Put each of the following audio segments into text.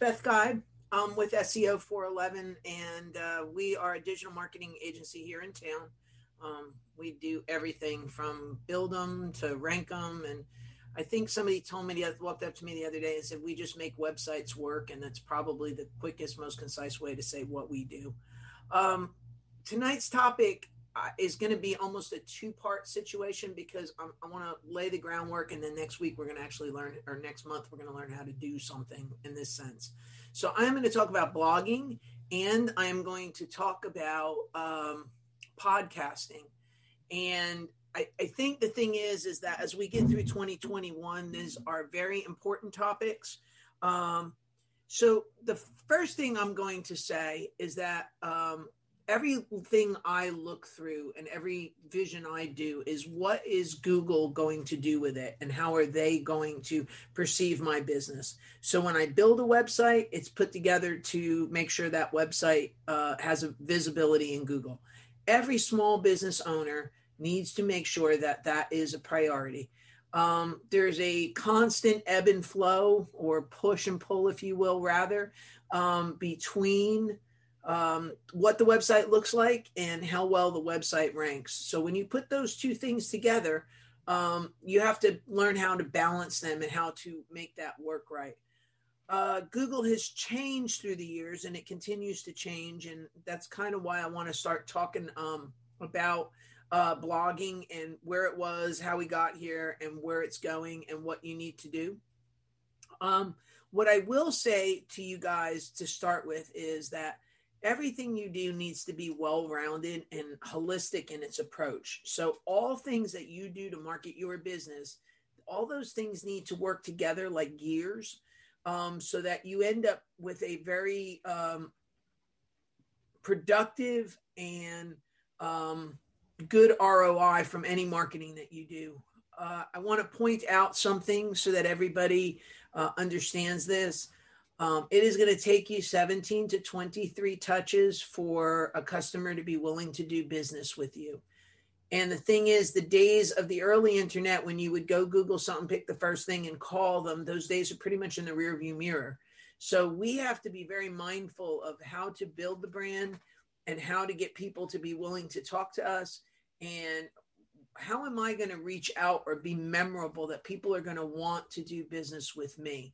Beth Guy. I'm with SEO 411, and uh, we are a digital marketing agency here in town. Um, we do everything from build them to rank them. And I think somebody told me, the, walked up to me the other day and said, We just make websites work. And that's probably the quickest, most concise way to say what we do. Um, tonight's topic is going to be almost a two part situation because I'm, i want to lay the groundwork and then next week we're going to actually learn or next month we're going to learn how to do something in this sense. So i'm going to talk about blogging and i'm going to talk about um, podcasting. And I, I think the thing is is that as we get through 2021 these are very important topics. Um, so the first thing i'm going to say is that um, everything I look through and every vision I do is what is Google going to do with it and how are they going to perceive my business. So when I build a website, it's put together to make sure that website uh, has a visibility in Google. Every small business owner needs to make sure that that is a priority. Um, there's a constant ebb and flow or push and pull, if you will, rather, um, between um, what the website looks like and how well the website ranks. So when you put those two things together, um, you have to learn how to balance them and how to make that work right. Uh, Google has changed through the years and it continues to change. And that's kind of why I want to start talking um, about uh, blogging and where it was, how we got here, and where it's going, and what you need to do. Um, what I will say to you guys to start with is that everything you do needs to be well rounded and holistic in its approach. So, all things that you do to market your business, all those things need to work together like gears um, so that you end up with a very um, productive and um, good ROI from any marketing that you do. Uh, I want to point out something so that everybody uh, understands this. Um, it is going to take you 17 to 23 touches for a customer to be willing to do business with you. And the thing is, the days of the early internet when you would go Google something, pick the first thing, and call them, those days are pretty much in the rearview mirror. So we have to be very mindful of how to build the brand and how to get people to be willing to talk to us. And how am I going to reach out or be memorable that people are going to want to do business with me?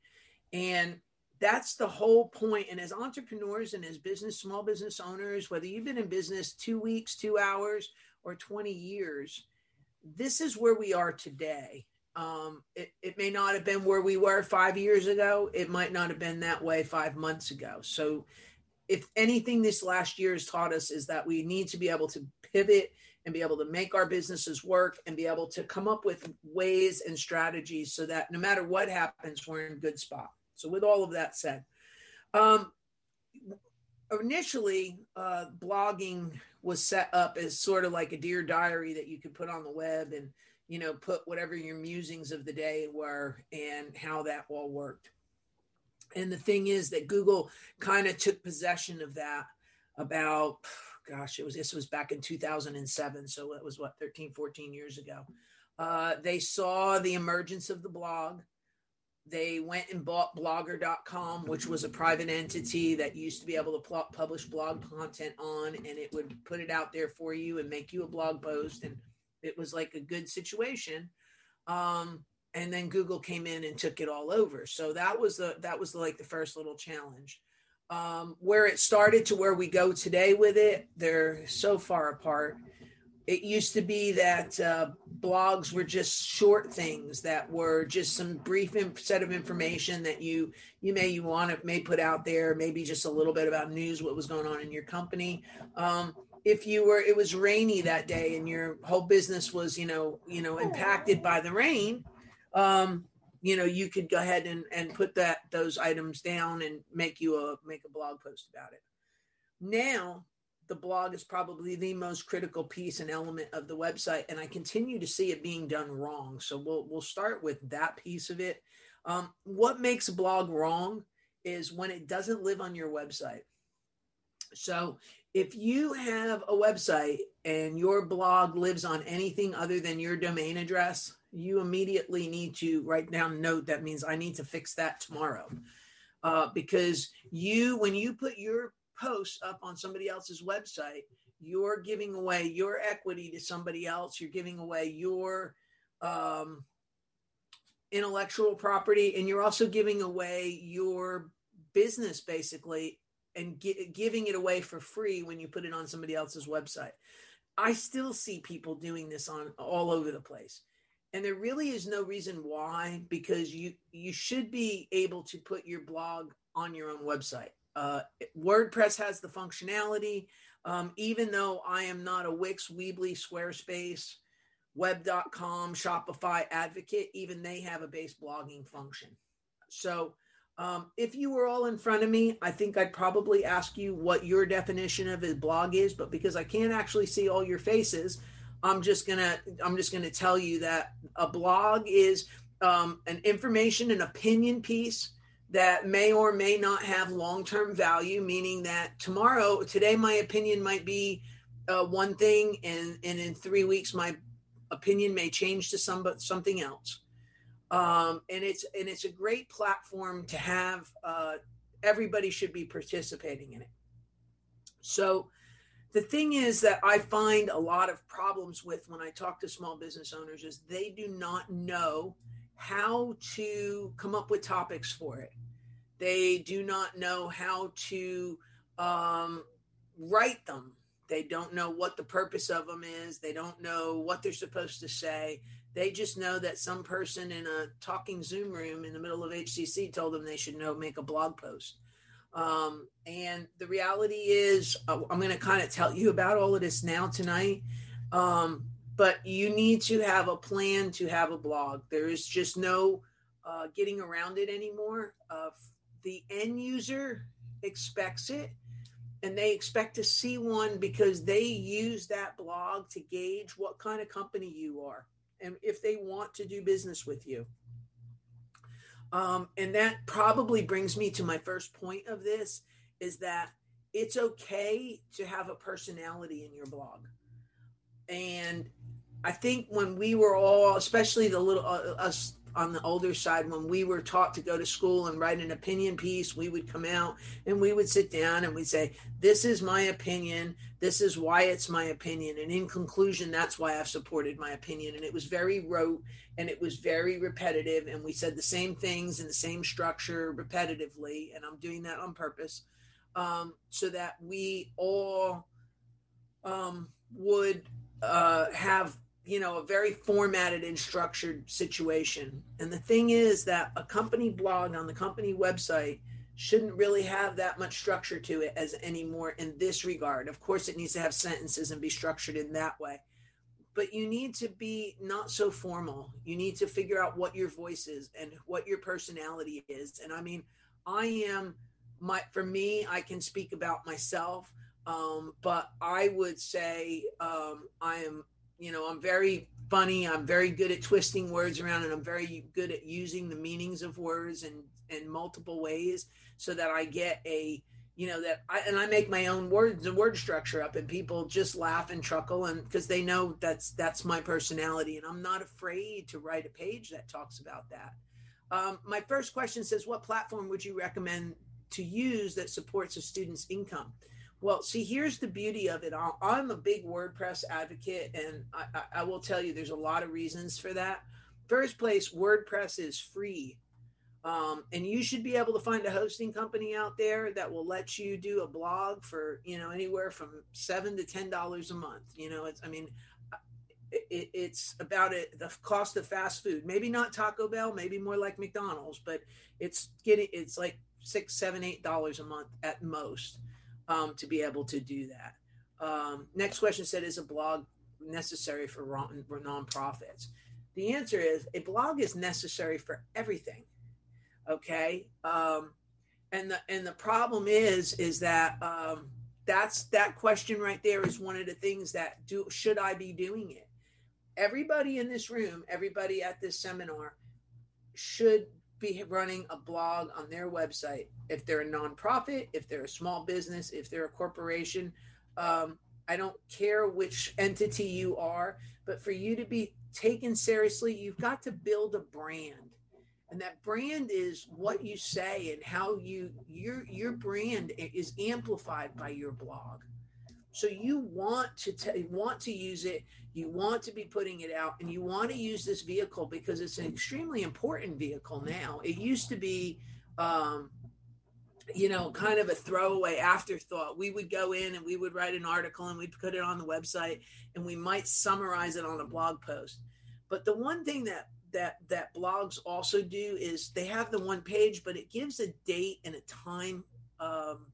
And that's the whole point. And as entrepreneurs and as business, small business owners, whether you've been in business two weeks, two hours, or 20 years, this is where we are today. Um, it, it may not have been where we were five years ago. It might not have been that way five months ago. So, if anything this last year has taught us is that we need to be able to pivot and be able to make our businesses work and be able to come up with ways and strategies so that no matter what happens, we're in a good spot. So, with all of that said, um, initially, uh, blogging was set up as sort of like a dear diary that you could put on the web and you know put whatever your musings of the day were and how that all worked. And the thing is that Google kind of took possession of that about gosh it was this was back in 2007 so it was what 13 14 years ago uh, they saw the emergence of the blog they went and bought blogger.com which was a private entity that used to be able to pl- publish blog content on and it would put it out there for you and make you a blog post and it was like a good situation. Um, and then google came in and took it all over. So that was the that was the, like the first little challenge. Um, where it started to where we go today with it they're so far apart it used to be that uh, blogs were just short things that were just some brief imp- set of information that you you may you want to may put out there maybe just a little bit about news what was going on in your company. Um, if you were it was rainy that day and your whole business was you know you know impacted by the rain um, you know you could go ahead and, and put that those items down and make you a make a blog post about it. Now the blog is probably the most critical piece and element of the website and i continue to see it being done wrong. So we'll we'll start with that piece of it. Um, what makes a blog wrong is when it doesn't live on your website. So if you have a website and your blog lives on anything other than your domain address you immediately need to write down note that means i need to fix that tomorrow. Uh, because you when you put your posts up on somebody else's website you're giving away your equity to somebody else you're giving away your um, intellectual property and you're also giving away your business basically and gi- giving it away for free when you put it on somebody else's website. I still see people doing this on all over the place. And there really is no reason why because you you should be able to put your blog on your own website uh, wordpress has the functionality. Um, even though i am not a wix weebly squarespace web.com shopify advocate even they have a base blogging function. So um, if you were all in front of me i think i'd probably ask you what your definition of a blog is but because i can't actually see all your faces i'm just gonna i'm just gonna tell you that a blog is um, an information and opinion piece that may or may not have long-term value meaning that tomorrow today my opinion might be uh, one thing and and in three weeks my opinion may change to some something else. Um, and it's and it's a great platform to have uh, everybody should be participating in it. So the thing is that i find a lot of problems with when i talk to small business owners is they do not know how to come up with topics for it they do not know how to um, write them they don't know what the purpose of them is. They don't know what they're supposed to say. They just know that some person in a talking Zoom room in the middle of HCC told them they should know make a blog post. Um, and the reality is, uh, I'm going to kind of tell you about all of this now tonight. Um, but you need to have a plan to have a blog. There is just no uh, getting around it anymore. Uh, the end user expects it and they expect to see one because they use that blog to gauge what kind of company you are and if they want to do business with you. Um, and that probably brings me to my first point of this is that it's okay to have a personality in your blog. And I think when we were all, especially the little uh, us on the older side when we were taught to go to school and write an opinion piece we would come out and we would sit down and we'd say this is my opinion. This is why it's my opinion. And in conclusion that's why i've supported my opinion. And it was very rote and it was very repetitive. And we said the same things in the same structure repetitively. And i'm doing that on purpose um, so that we all um, would uh, have you know, a very formatted and structured situation. And the thing is that a company blog on the company website shouldn't really have that much structure to it as anymore in this regard. Of course, it needs to have sentences and be structured in that way. But you need to be not so formal. You need to figure out what your voice is and what your personality is. And I mean, I am my for me, I can speak about myself. Um, but I would say um, I am you know, I'm very funny. I'm very good at twisting words around, and I'm very good at using the meanings of words in in multiple ways, so that I get a you know that I and I make my own words and word structure up, and people just laugh and chuckle, and because they know that's that's my personality, and I'm not afraid to write a page that talks about that. Um, my first question says, what platform would you recommend to use that supports a student's income? Well, see, here's the beauty of it. I'm a big WordPress advocate, and I, I, will tell you there's a lot of reasons for that. First place, WordPress is free. Um, and you should be able to find a hosting company out there that will let you do a blog for you know anywhere from seven to ten dollars a month you know it's i mean it, it's about it the cost of fast food maybe not taco bell maybe more like mcdonald's but it's getting it's like six seven eight dollars a month at most um, to be able to do that. Um, next question said, is a blog necessary for nonprofits? The answer is a blog is necessary for everything. Okay. Um, and the, and the problem is, is that, um, that's that question right there is one of the things that do, should I be doing it? Everybody in this room, everybody at this seminar should be running a blog on their website. If they're a nonprofit, if they're a small business, if they're a corporation, um, I don't care which entity you are, but for you to be taken seriously, you've got to build a brand. and that brand is what you say and how you your your brand is amplified by your blog so you want to t- want to use it you want to be putting it out and you want to use this vehicle because it's an extremely important vehicle now it used to be um, you know, kind of a throwaway afterthought. We would go in and we would write an article and we'd put it on the website and we might summarize it on a blog post. But the one thing that that that blogs also do is they have the one page, but it gives a date and a time um,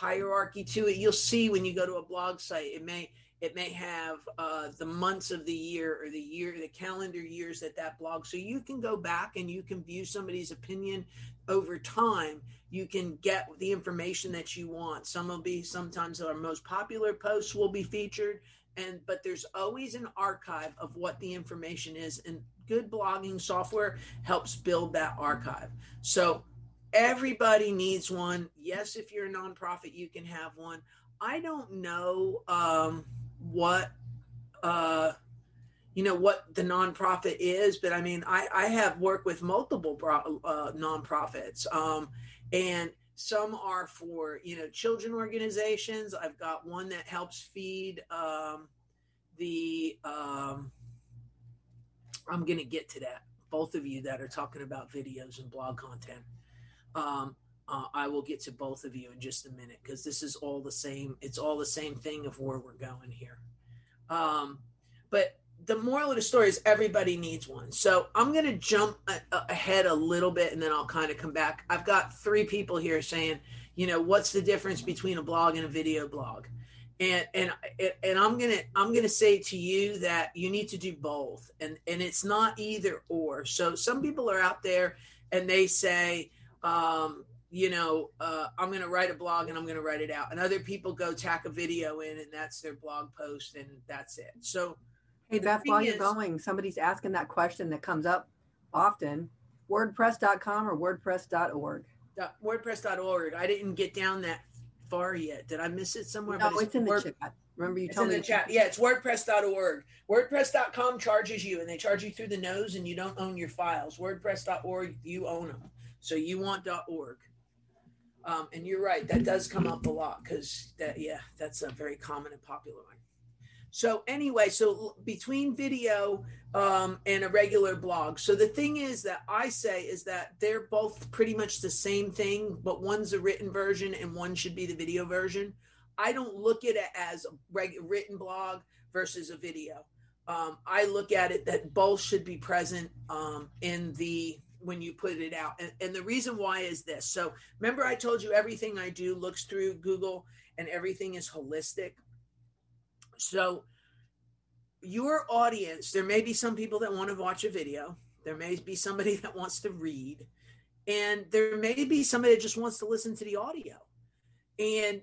hierarchy to it. You'll see when you go to a blog site, it may it may have uh, the months of the year or the year, the calendar years that that blog. So you can go back and you can view somebody's opinion over time. You can get the information that you want. Some will be sometimes our most popular posts will be featured, and but there's always an archive of what the information is, and good blogging software helps build that archive. So everybody needs one. Yes, if you're a nonprofit, you can have one. I don't know. Um, what uh you know what the nonprofit is but i mean i i have worked with multiple uh, nonprofits um and some are for you know children organizations i've got one that helps feed um the um i'm gonna get to that both of you that are talking about videos and blog content um uh, I will get to both of you in just a minute because this is all the same. It's all the same thing of where we're going here. Um, but the moral of the story is everybody needs one. So I'm going to jump a- ahead a little bit and then I'll kind of come back. I've got three people here saying, you know, what's the difference between a blog and a video blog? And and and I'm gonna I'm gonna say to you that you need to do both, and and it's not either or. So some people are out there and they say, um, you know, uh, I'm going to write a blog and I'm going to write it out. And other people go tack a video in and that's their blog post and that's it. So, hey, Beth, while you're going, somebody's asking that question that comes up often WordPress.com or WordPress.org? WordPress.org. I didn't get down that far yet. Did I miss it somewhere? No, it's, it's, in Word- the chat. Remember you it's told in me the chat. Yeah, it's WordPress.org. WordPress.com charges you, and they charge you through the nose, and you don't own your files. WordPress.org, you own them. So you want .org. Um, and you're right, that does come up a lot because that, yeah, that's a very common and popular one. So anyway, so between video um, and a regular blog. So the thing is that I say is that they're both pretty much the same thing, but one's a written version and one should be the video version. I don't look at it as a reg- written blog versus a video. Um, I look at it that both should be present um, in the when you put it out. And, and the reason why is this. So remember, I told you everything I do looks through Google and everything is holistic. So your audience, there may be some people that want to watch a video, there may be somebody that wants to read, and there may be somebody that just wants to listen to the audio. And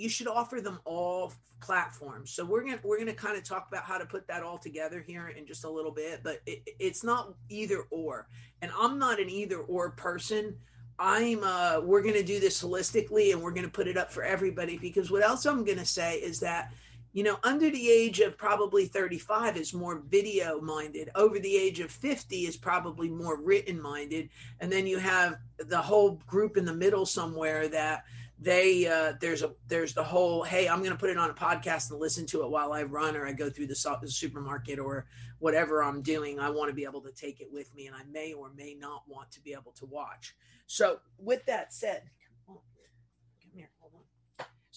you should offer them all platforms. So we're gonna we're gonna kind of talk about how to put that all together here in just a little bit. But it, it's not either or, and I'm not an either or person. I'm uh, we're gonna do this holistically, and we're gonna put it up for everybody because what else I'm gonna say is that you know under the age of probably 35 is more video minded over the age of 50 is probably more written minded and then you have the whole group in the middle somewhere that they uh, there's a there's the whole hey i'm going to put it on a podcast and listen to it while i run or i go through the, the supermarket or whatever i'm doing. I want to be able to take it with me and i may or may not want to be able to watch. So with that said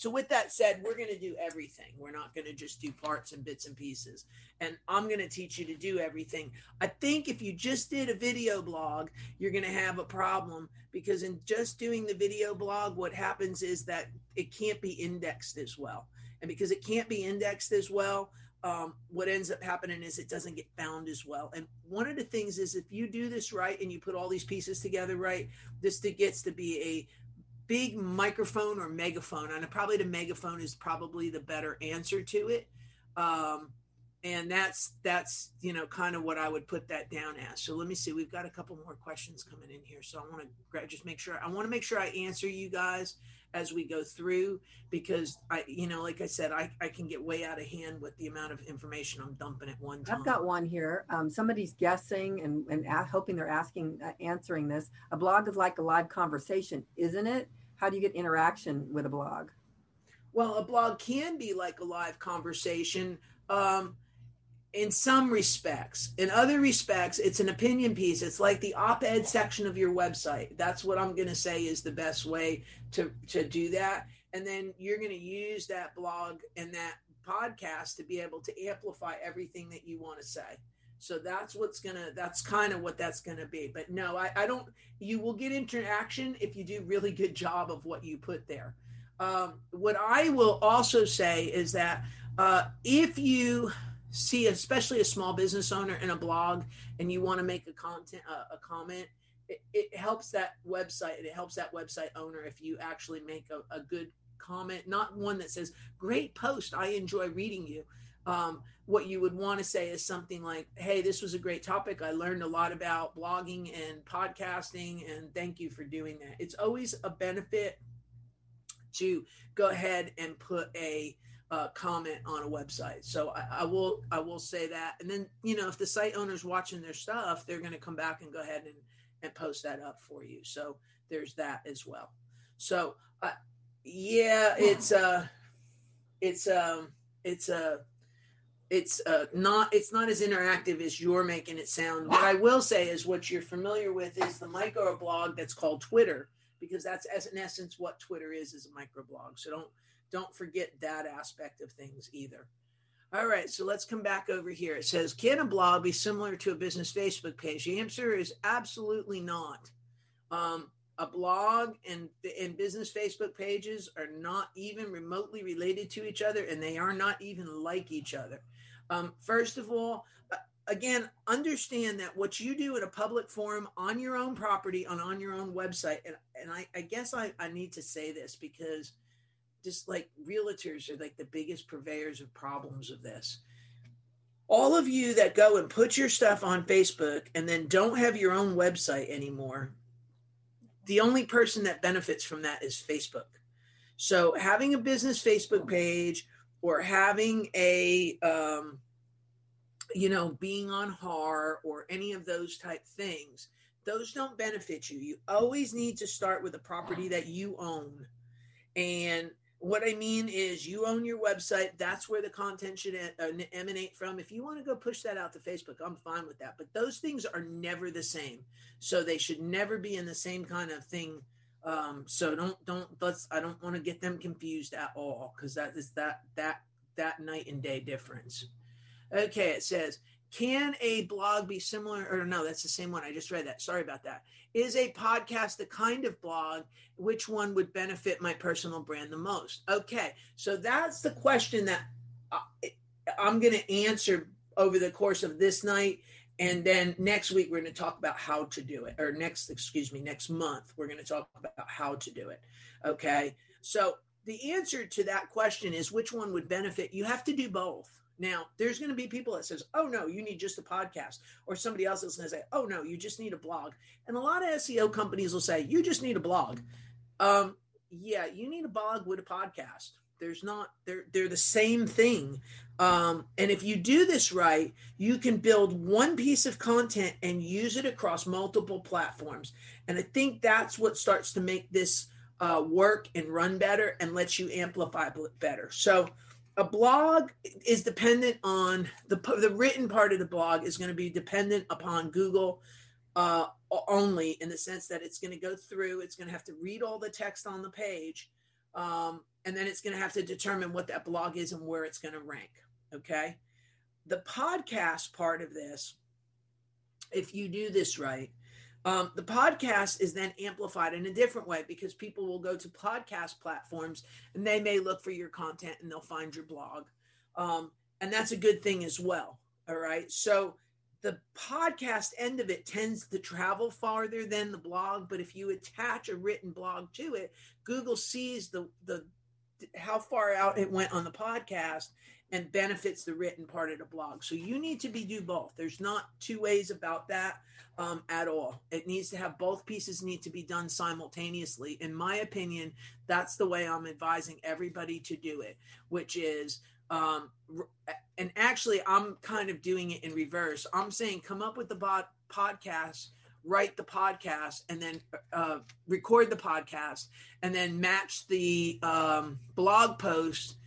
so, with that said, we're going to do everything. We're not going to just do parts and bits and pieces. And I'm going to teach you to do everything. I think if you just did a video blog, you're going to have a problem because in just doing the video blog, what happens is that it can't be indexed as well. And because it can't be indexed as well, um, what ends up happening is it doesn't get found as well. And one of the things is if you do this right and you put all these pieces together right, this gets to be a big microphone or megaphone and probably the megaphone is probably the better answer to it. Um, and that's that's you know kind of what i would put that down as. So let me see we've got a couple more questions coming in here. So i want to just make sure i want to make sure i answer you guys as we go through because I, you know, like I said, I, I can get way out of hand with the amount of information I'm dumping at one time. I've got one here. Um, somebody's guessing and, and a- hoping they're asking, uh, answering this. A blog is like a live conversation, isn't it? How do you get interaction with a blog? Well, a blog can be like a live conversation. Um, in some respects. In other respects, it's an opinion piece. It's like the op-ed section of your website. That's what I'm going to say is the best way to to do that. And then you're going to use that blog and that podcast to be able to amplify everything that you want to say. So that's what's gonna. That's kind of what that's gonna be. But no, I, I don't. You will get interaction if you do really good job of what you put there. Um, what I will also say is that uh, if you see especially a small business owner in a blog and you want to make a content a, a comment it, it, helps that website and it helps that website owner if you actually make a, a good comment not one that says great post i enjoy reading you. Um, what you would want to say is something like hey this was a great topic. I learned a lot about blogging and podcasting and thank you for doing that. It's always a benefit to go ahead and put a uh, comment on a website. So I, I, will I will say that, and then you know if the site owner's watching their stuff, they're going to come back and go ahead and and post that up for you. So there's that as well. So uh, yeah, it's uh it's um it's a uh, it's uh, not it's not as interactive as you're making it sound. What I will say is what you're familiar with is the micro blog that's called Twitter because that's as in essence what Twitter is is a microblog. So don't don't forget that aspect of things either. All right, so let's come back over here. It says, Can a blog be similar to a business Facebook page? The answer is absolutely not. Um, a blog and, and business Facebook pages are not even remotely related to each other, and they are not even like each other. Um, first of all, again, understand that what you do in a public forum on your own property, on, on your own website, and, and I, I guess I, I need to say this because just like realtors are like the biggest purveyors of problems of this. All of you that go and put your stuff on Facebook and then don't have your own website anymore, the only person that benefits from that is Facebook. So having a business Facebook page or having a um, you know being on har or any of those type things those don't benefit you you always need to start with a property that you own and what I mean is, you own your website. That's where the content should uh, emanate from. If you want to go push that out to Facebook, I'm fine with that. But those things are never the same, so they should never be in the same kind of thing. Um, so don't don't let's. I don't want to get them confused at all because that is that that that night and day difference. Okay, it says can a blog be similar? Or no, that's the same one. I just read that. Sorry about that. Is a podcast the kind of blog? Which one would benefit my personal brand the most? Okay, so that's the question that uh, I'm going to answer over the course of this night. And then next week, we're going to talk about how to do it. Or next, excuse me, next month, we're going to talk about how to do it. Okay, so the answer to that question is which one would benefit? You have to do both now, there's going to be people that says, "Oh no, you need just a podcast," or somebody else is going to say, "Oh no, you just need a blog." And a lot of SEO companies will say, "You just need a blog." Um, yeah, you need a blog with a podcast. There's not they're they're the same thing. Um, and if you do this right, you can build one piece of content and use it across multiple platforms. And I think that's what starts to make this uh, work and run better and lets you amplify better. So a blog is dependent on the the written part of the blog is going to be dependent upon Google uh, only in the sense that it's going to go through, it's going to have to read all the text on the page, um, and then it's going to have to determine what that blog is and where it's going to rank. Okay, the podcast part of this, if you do this right, um, the podcast is then amplified in a different way because people will go to podcast platforms and they may look for your content and they'll find your blog. Um, and that's a good thing as well. All right. So the podcast end of it tends to travel farther than the blog. But if you attach a written blog to it, Google sees the, the, how far out it went on the podcast and benefits the written part of the blog. So you need to be do both. There's not two ways about that um, at all. It needs to have both pieces need to be done simultaneously. In my opinion, that's the way I'm advising everybody to do it, which is um, and actually I'm kind of doing it in reverse. I'm saying come up with the podcast write the podcast and then uh, record the podcast and then match the um, blog post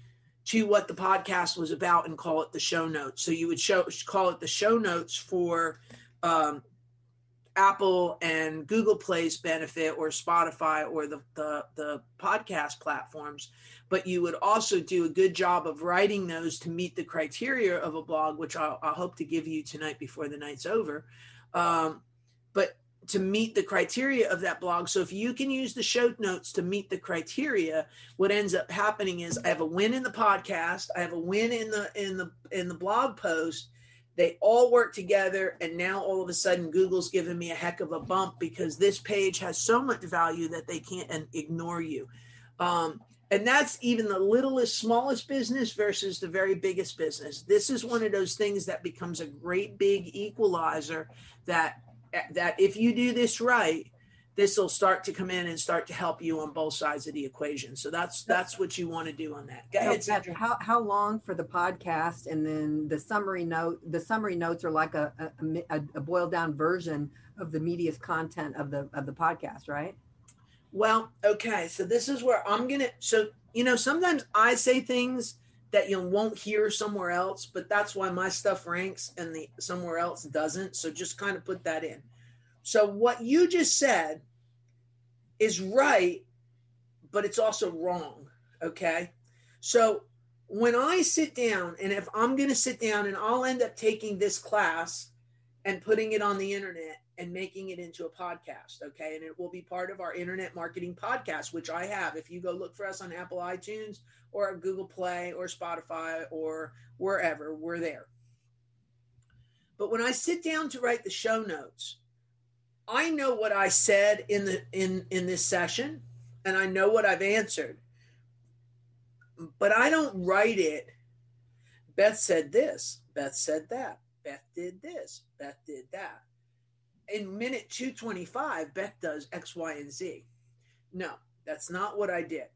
to what the podcast was about and call it the show notes. So you would show call it the show notes for um, Apple and Google Play's benefit or Spotify or the, the, the podcast platforms. But you would also do a good job of writing those to meet the criteria of a blog, which I'll, I'll hope to give you tonight before the night's over. Um, to meet the criteria of that blog. So if you can use the show notes to meet the criteria, what ends up happening is I have a win in the podcast, I have a win in the in the in the blog post. They all work together and now all of a sudden Google's giving me a heck of a bump because this page has so much value that they can't ignore you. Um, and that's even the littlest smallest business versus the very biggest business this is one of those things that becomes a great big equalizer that that if you do this right, this will start to come in and start to help you on both sides of the equation. So that's that's what you want to do on that. Go ahead, Sandra. How how long for the podcast, and then the summary note? The summary notes are like a a, a boiled down version of the media's content of the of the podcast, right? Well, okay. So this is where I'm gonna. So you know, sometimes I say things that you won't hear somewhere else but that's why my stuff ranks and the somewhere else doesn't. So just kind of put that in. So what you just said is right but it's also wrong okay? So when i sit down and if i'm going to sit down and i'll end up taking this class and putting it on the internet and making it into a podcast. Okay. And it will be part of our internet marketing podcast, which I have. If you go look for us on Apple iTunes or Google Play or Spotify or wherever, we're there. But when I sit down to write the show notes, I know what I said in the in in this session and I know what I've answered. But I don't write it. Beth said this, Beth said that, Beth did this, Beth did that in minute 225, Beth does X, Y, and Z. No, that's not what I did.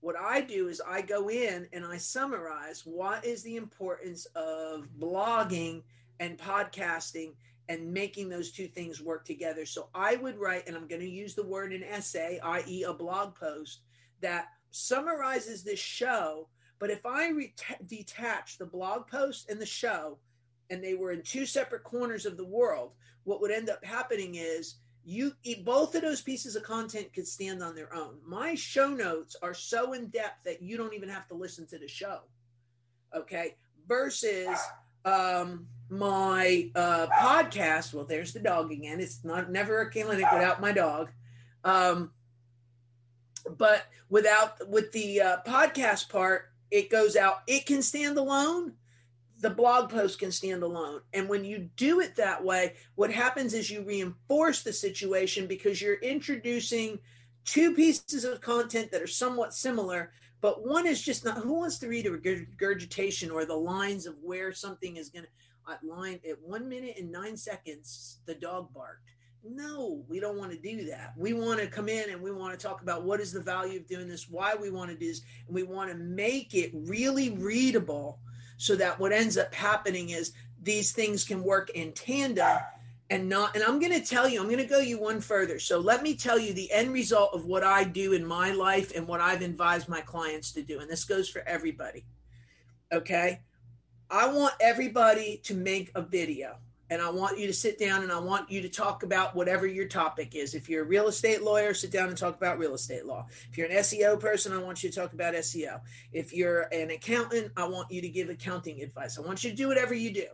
What I do is I go in and I summarize what is the importance of blogging and podcasting and making those two things work together. So I would write, and I'm going to use the word an essay, i.e., a blog post that summarizes this show. But if I re- detach the blog post and the show, and they were in two separate corners of the world, what would end up happening is you both of those pieces of content could stand on their own. My show notes are so in depth that you don't even have to listen to the show. Okay. Versus um, my uh, podcast. Well, there's the dog again. It's not never a clinic without my dog. Um, but without with the uh, podcast part, it goes out. It can stand alone the blog post can stand alone. And when you do it that way, what happens is you reinforce the situation because you're introducing two pieces of content that are somewhat similar, but one is just not who wants to read a regurgitation or the lines of where something is going to uh, line at one minute and nine seconds, the dog barked. No, we don't want to do that. We want to come in and we want to talk about what is the value of doing this, why we want to do this, and we want to make it really readable so that what ends up happening is these things can work in tandem and not and i'm going to tell you i'm going to go you one further. So let me tell you the end result of what i do in my life and what i've advised my clients to do. And this goes for everybody. Okay? I want everybody to make a video and I want you to sit down and I want you to talk about whatever your topic is. If you're a real estate lawyer, sit down and talk about real estate law. If you're an SEO person, I want you to talk about SEO. If you're an accountant, I want you to give accounting advice. I want you to do whatever you do.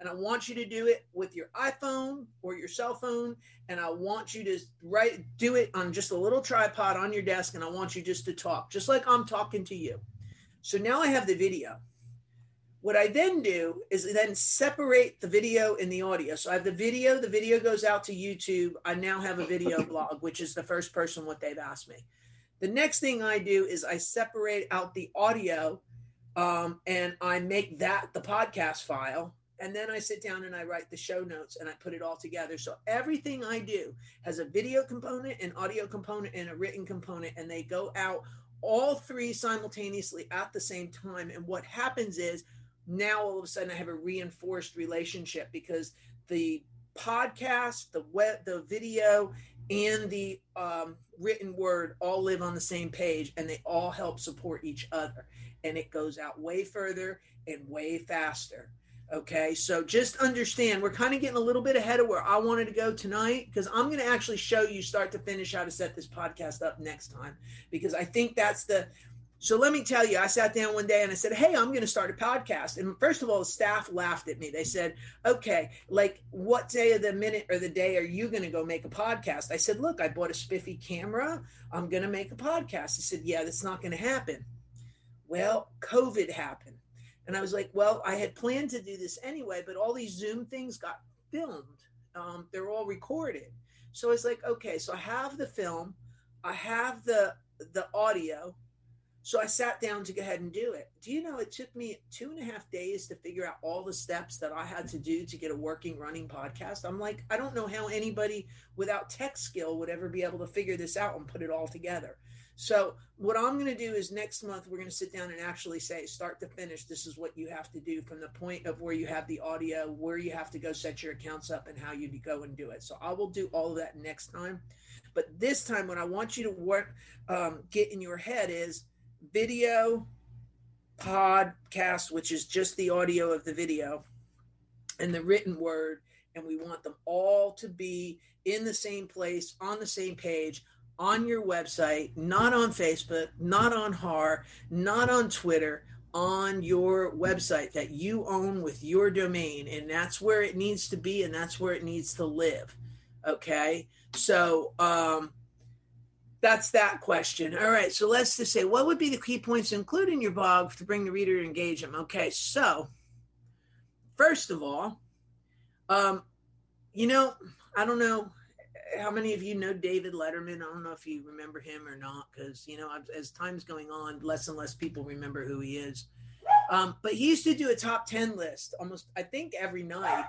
And I want you to do it with your iPhone or your cell phone. And I want you to write, do it on just a little tripod on your desk. And I want you just to talk, just like I'm talking to you. So now I have the video. What I then do is then separate the video and the audio. So I have the video, the video goes out to YouTube. I now have a video blog, which is the first person what they've asked me. The next thing I do is I separate out the audio um, and I make that the podcast file. And then I sit down and I write the show notes and I put it all together. So everything I do has a video component, an audio component, and a written component, and they go out all three simultaneously at the same time. And what happens is now all of a sudden I have a reinforced relationship because the podcast, the web, the video, and the um, written word all live on the same page and they all help support each other. And it goes out way further and way faster. Okay, so just understand we're kind of getting a little bit ahead of where I wanted to go tonight because I'm going to actually show you start to finish how to set this podcast up next time because I think that's the so let me tell you, I sat down one day and I said, Hey, I'm going to start a podcast. And first of all, the staff laughed at me. They said, Okay, like what day of the minute or the day are you going to go make a podcast? I said, Look, I bought a spiffy camera. I'm going to make a podcast. He said, Yeah, that's not going to happen. Well, COVID happened. And I was like, Well, I had planned to do this anyway, but all these Zoom things got filmed. Um, they're all recorded. So it's like, okay, so I have the film, I have the the audio so I sat down to go ahead and do it. Do you know it took me two and a half days to figure out all the steps that I had to do to get a working running podcast? I'm like, I don't know how anybody without tech skill would ever be able to figure this out and put it all together. So what I'm going to do is next month we're going to sit down and actually say start to finish this is what you have to do from the point of where you have the audio, where you have to go set your accounts up and how you go and do it. So I will do all of that next time. But this time what I want you to work um, get in your head is video podcast, which is just the audio of the video, and the written word. And we want them all to be in the same place, on the same page, on your website, not on Facebook, not on HAR, not on Twitter, on your website that you own with your domain. And that's where it needs to be and that's where it needs to live. Okay. So, um, that's that question. All right, so let's just say what would be the key points to include in your blog to bring the reader to engage them? Okay, so first of all, um, you know, I don't know how many of you know David Letterman. I don't know if you remember him or not, because you know, as time's going on, less and less people remember who he is. Um, but he used to do a top ten list almost, I think, every night.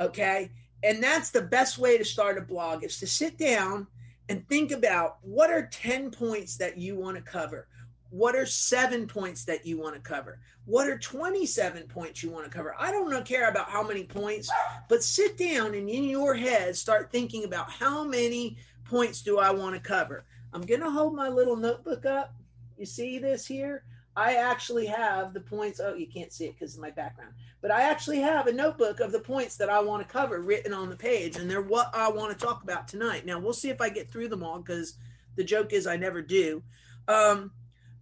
Okay, and that's the best way to start a blog is to sit down and think about what are 10 points that you want to cover? What are seven points that you want to cover? What are 27 points you want to cover? I don't care about how many points, but sit down and in your head start thinking about how many points do I want to cover? I'm going to hold my little notebook up. You see this here? I actually have the points. Oh, you can't see it because of my background, but I actually have a notebook of the points that I want to cover written on the page, and they're what I want to talk about tonight. Now we'll see if I get through them all because the joke is I never do. Um,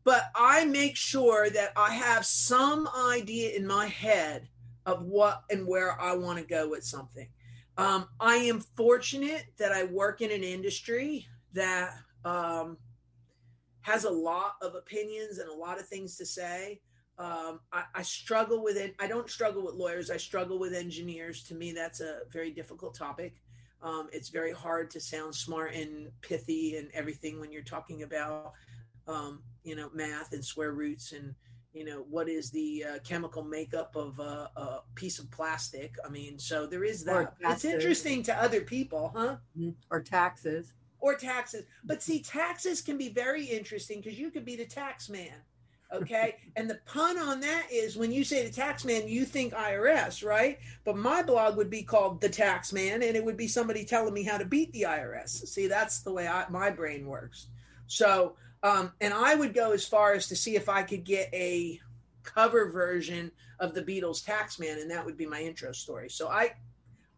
but I make sure that I have some idea in my head of what and where I want to go with something. Um, I am fortunate that I work in an industry that um, has a lot of opinions and a lot of things to say. Um, I, I, struggle with it. I don't struggle with lawyers. I struggle with engineers. To me, that's a very difficult topic. Um, it's very hard to sound smart and pithy and everything when you're talking about, um, you know, math and square roots and, you know, what is the uh, chemical makeup of a, a, piece of plastic. I mean, so there is that. It's interesting to other people, huh? Mm-hmm. Or taxes or taxes. But see, taxes can be very interesting because you could be the tax man. Okay. and the pun on that is when you say the tax man, you think IRS, right? But my blog would be called The Tax Man, and it would be somebody telling me how to beat the IRS. See, that's the way I, my brain works. So, um, and I would go as far as to see if I could get a cover version of the Beatles Tax Man, and that would be my intro story. So I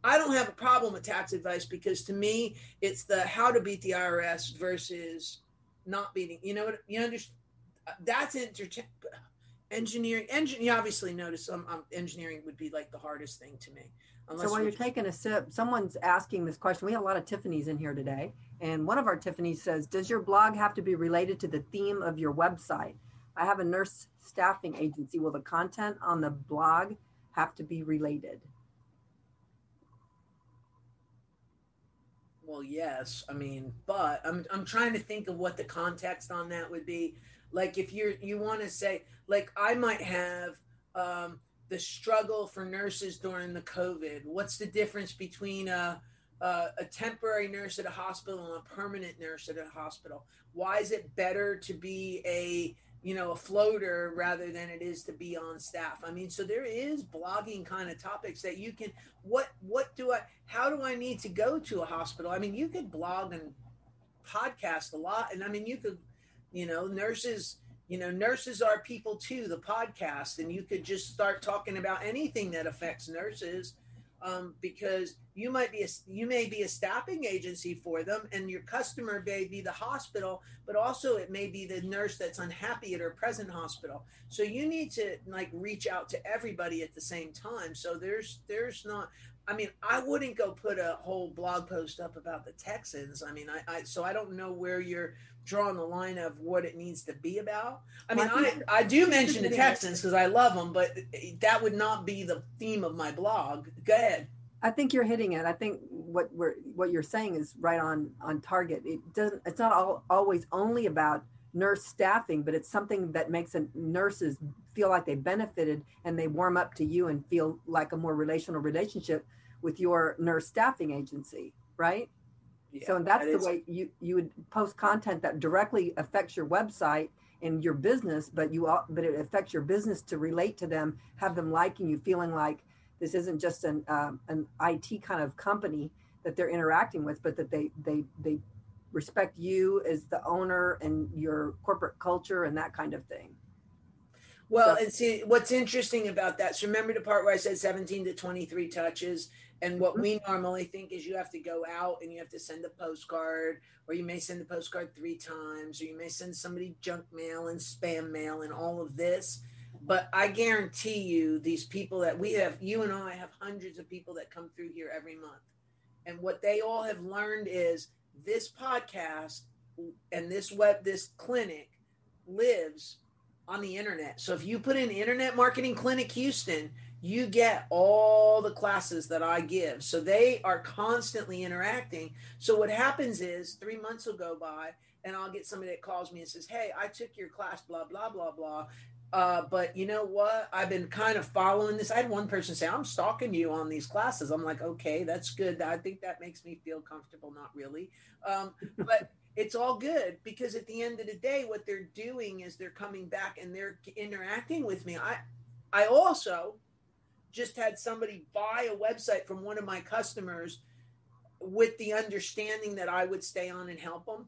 I don't have a problem with tax advice because to me, it's the how to beat the IRS versus not beating. You know what? You understand? That's inter- engineering. Engine. You obviously notice um, um, engineering would be like the hardest thing to me. So while you're taking a sip, someone's asking this question. We have a lot of Tiffany's in here today, and one of our Tiffany's says, "Does your blog have to be related to the theme of your website?" I have a nurse staffing agency. Will the content on the blog have to be related? Well, yes. I mean, but I'm I'm trying to think of what the context on that would be. Like if you're you want to say like I might have um, the struggle for nurses during the COVID. What's the difference between a a, a temporary nurse at a hospital and a permanent nurse at a hospital? Why is it better to be a you know a floater rather than it is to be on staff. I mean so there is blogging kind of topics that you can what what do i how do i need to go to a hospital? I mean you could blog and podcast a lot and i mean you could you know nurses you know nurses are people too the podcast and you could just start talking about anything that affects nurses um, because you might be a, you may be a staffing agency for them and your customer may be the hospital but also it may be the nurse that's unhappy at her present hospital so you need to like reach out to everybody at the same time so there's there's not I mean, I wouldn't go put a whole blog post up about the Texans. I mean, I, I so I don't know where you're drawing the line of what it needs to be about. I mean, I, I do mention the Texans because I love them, but that would not be the theme of my blog. Go ahead. I think you're hitting it. I think what we're what you're saying is right on on target. It doesn't. It's not all, always only about nurse staffing, but it's something that makes a, nurses feel like they benefited and they warm up to you and feel like a more relational relationship with your nurse staffing agency, right? Yeah, so and that's that the way you you would post content that directly affects your website and your business, but you all, but it affects your business to relate to them, have them liking you, feeling like this isn't just an um, an IT kind of company that they're interacting with, but that they they they respect you as the owner and your corporate culture and that kind of thing. Well, so, and see what's interesting about that. So remember the part where I said 17 to 23 touches and what mm-hmm. we normally think is you have to go out and you have to send a postcard, or you may send the postcard three times, or you may send somebody junk mail and spam mail and all of this. But I guarantee you, these people that we have, you and I have hundreds of people that come through here every month. And what they all have learned is this podcast and this web, this clinic lives on the internet. So if you put in Internet Marketing Clinic Houston, you get all the classes that I give. So they are constantly interacting. So what happens is three months will go by and I'll get somebody that calls me and says, Hey, I took your class, blah, blah, blah, blah. Uh, but you know what? I've been kind of following this. I had one person say, I'm stalking you on these classes. I'm like, okay, that's good. I think that makes me feel comfortable. Not really. Um, but it's all good because at the end of the day, what they're doing is they're coming back and they're interacting with me. I, I also just had somebody buy a website from one of my customers with the understanding that I would stay on and help them.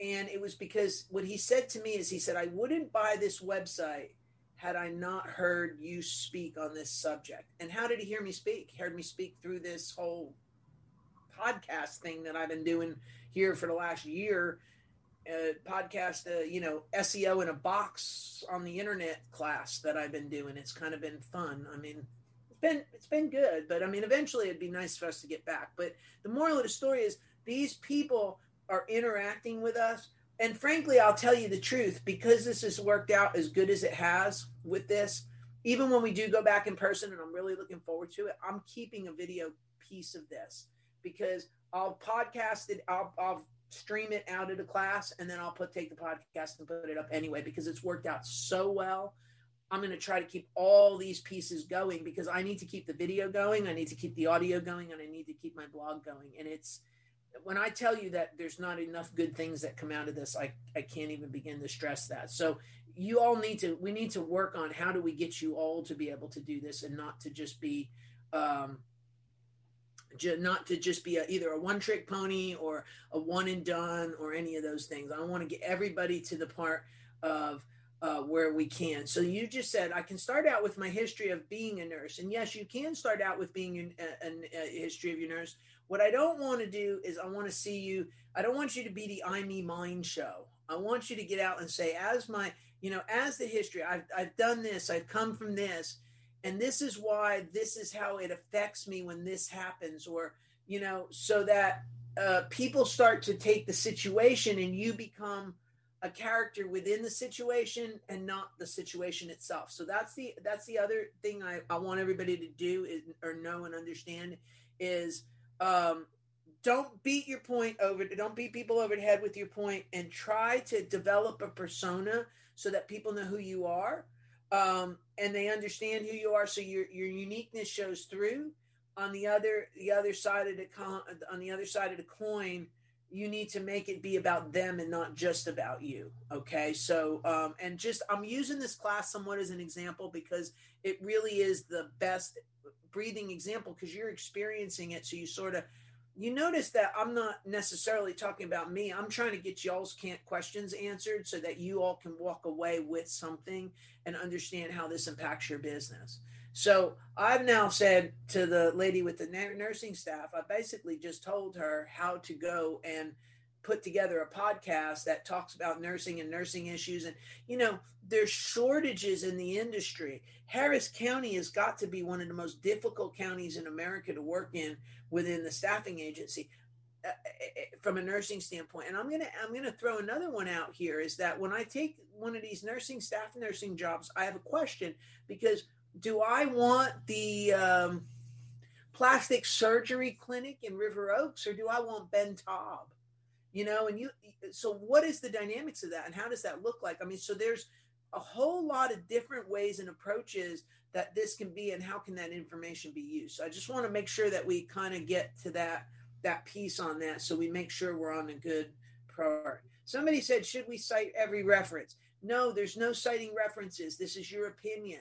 And it was because what he said to me is he said, I wouldn't buy this website had I not heard you speak on this subject. And how did he hear me speak? He heard me speak through this whole podcast thing that I've been doing here for the last year uh, podcast, uh, you know, SEO in a box on the internet class that I've been doing. It's kind of been fun. I mean, it's been it's been good, but I mean, eventually it'd be nice for us to get back. But the moral of the story is these people are interacting with us. And frankly, I'll tell you the truth because this has worked out as good as it has with this. Even when we do go back in person, and I'm really looking forward to it, I'm keeping a video piece of this because I'll podcast it. I'll, I'll stream it out of the class and then I'll put take the podcast and put it up anyway because it's worked out so well. I'm going to try to keep all these pieces going because I need to keep the video going, I need to keep the audio going, and I need to keep my blog going. And it's when I tell you that there's not enough good things that come out of this, I, I can't even begin to stress that. So you all need to we need to work on how do we get you all to be able to do this and not to just be um, not to just be a, either a one trick pony or a one and done or any of those things. I want to get everybody to the part of uh, where we can. So you just said I can start out with my history of being a nurse, and yes, you can start out with being a, a, a history of your nurse. What I don't want to do is I want to see you. I don't want you to be the I me mind show. I want you to get out and say, as my, you know, as the history, I've I've done this. I've come from this and this is why this is how it affects me when this happens or you know so that uh, people start to take the situation and you become a character within the situation and not the situation itself so that's the that's the other thing i, I want everybody to do is, or know and understand is um, don't beat your point over don't beat people over the head with your point and try to develop a persona so that people know who you are um, and they understand who you are. So your your uniqueness shows through. On the other the other side of the con, on the other side of the coin you need to make it be about them and not just about you okay? So um, and just i'm using this class somewhat as an example because it really is the best breathing example because you're experiencing it so you sort of you notice that i'm not necessarily talking about me i'm trying to get y'all's can't questions answered so that you all can walk away with something and understand how this impacts your business. So I've now said to the lady with the nursing staff, I basically just told her how to go and put together a podcast that talks about nursing and nursing issues. And, you know, there's shortages in the industry. Harris County has got to be one of the most difficult counties in America to work in within the staffing agency. Uh, uh, uh from a nursing standpoint and i'm gonna i'm gonna throw another one out here is that when i take one of these nursing staff nursing jobs i have a question because do I want the um, plastic surgery clinic in River Oaks or do I want Ben Taub? You know, and you, so what is the dynamics of that and how does that look like? I mean, so there's a whole lot of different ways and approaches that this can be and how can that information be used. So I just want to make sure that we kind of get to that that piece on that so we make sure we're on a good priority. Somebody said, should we cite every reference? No, there's no citing references. This is your opinion.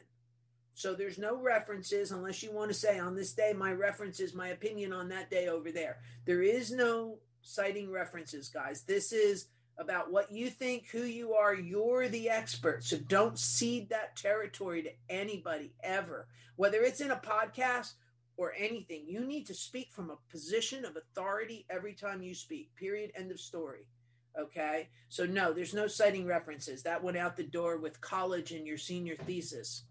So there's no references unless you want to say on this day, my reference is my opinion on that day over there. There is no citing references, guys. This is about what you think, who you are. You're the expert. So don't cede that territory to anybody ever, whether it's in a podcast or anything. You need to speak from a position of authority every time you speak, period. End of story. Okay. So, no, there's no citing references. That went out the door with college and your senior thesis.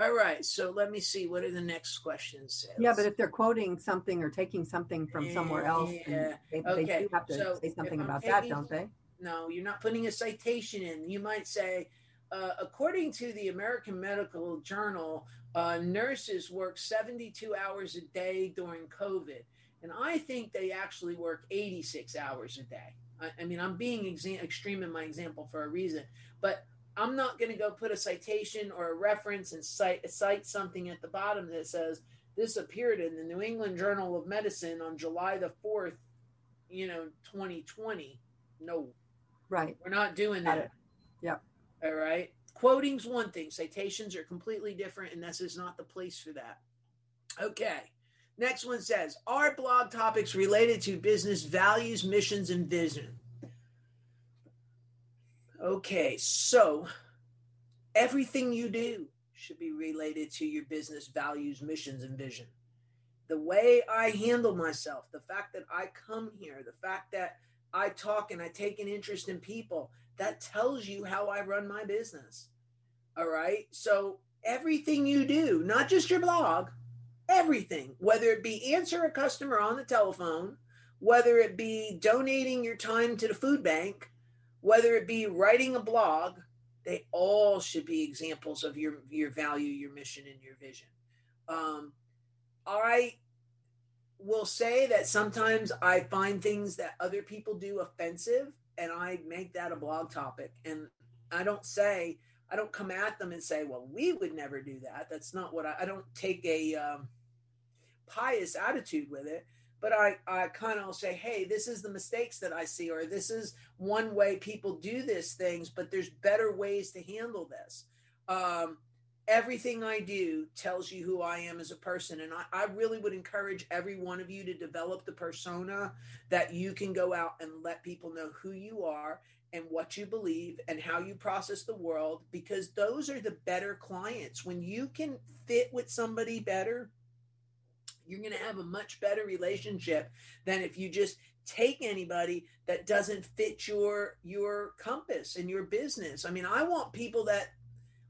All right, so let me see. What are the next questions? Yeah, but if they're quoting something or taking something from somewhere else, yeah. they, okay. they do have to so say something about taking, that, don't they? No, you're not putting a citation in. You might say, uh, according to the American Medical Journal, uh, nurses work 72 hours a day during COVID. And I think they actually work 86 hours a day. I, I mean, I'm being exa- extreme in my example for a reason. But I'm not going to go put a citation or a reference and cite, cite something at the bottom that says this appeared in the New England Journal of Medicine on July the 4th, you know, 2020. No. Right. We're not doing that. Yeah. All right. Quoting's one thing, citations are completely different, and this is not the place for that. Okay. Next one says, Are blog topics related to business values, missions, and vision? Okay, so everything you do should be related to your business values, missions, and vision. The way I handle myself, the fact that I come here, the fact that I talk and I take an interest in people, that tells you how I run my business. All right. So everything you do, not just your blog, everything, whether it be answer a customer on the telephone, whether it be donating your time to the food bank, whether it be writing a blog, they all should be examples of your your value, your mission, and your vision. Um, I will say that sometimes I find things that other people do offensive, and I make that a blog topic. And I don't say I don't come at them and say, "Well, we would never do that." That's not what I. I don't take a um, pious attitude with it but I, I kind of say, hey, this is the mistakes that I see, or this is one way people do these things, but there's better ways to handle this. Um, everything I do tells you who I am as a person. And I, I really would encourage every one of you to develop the persona that you can go out and let people know who you are and what you believe and how you process the world, because those are the better clients. When you can fit with somebody better, you're going to have a much better relationship than if you just take anybody that doesn't fit your your compass and your business. I mean, I want people that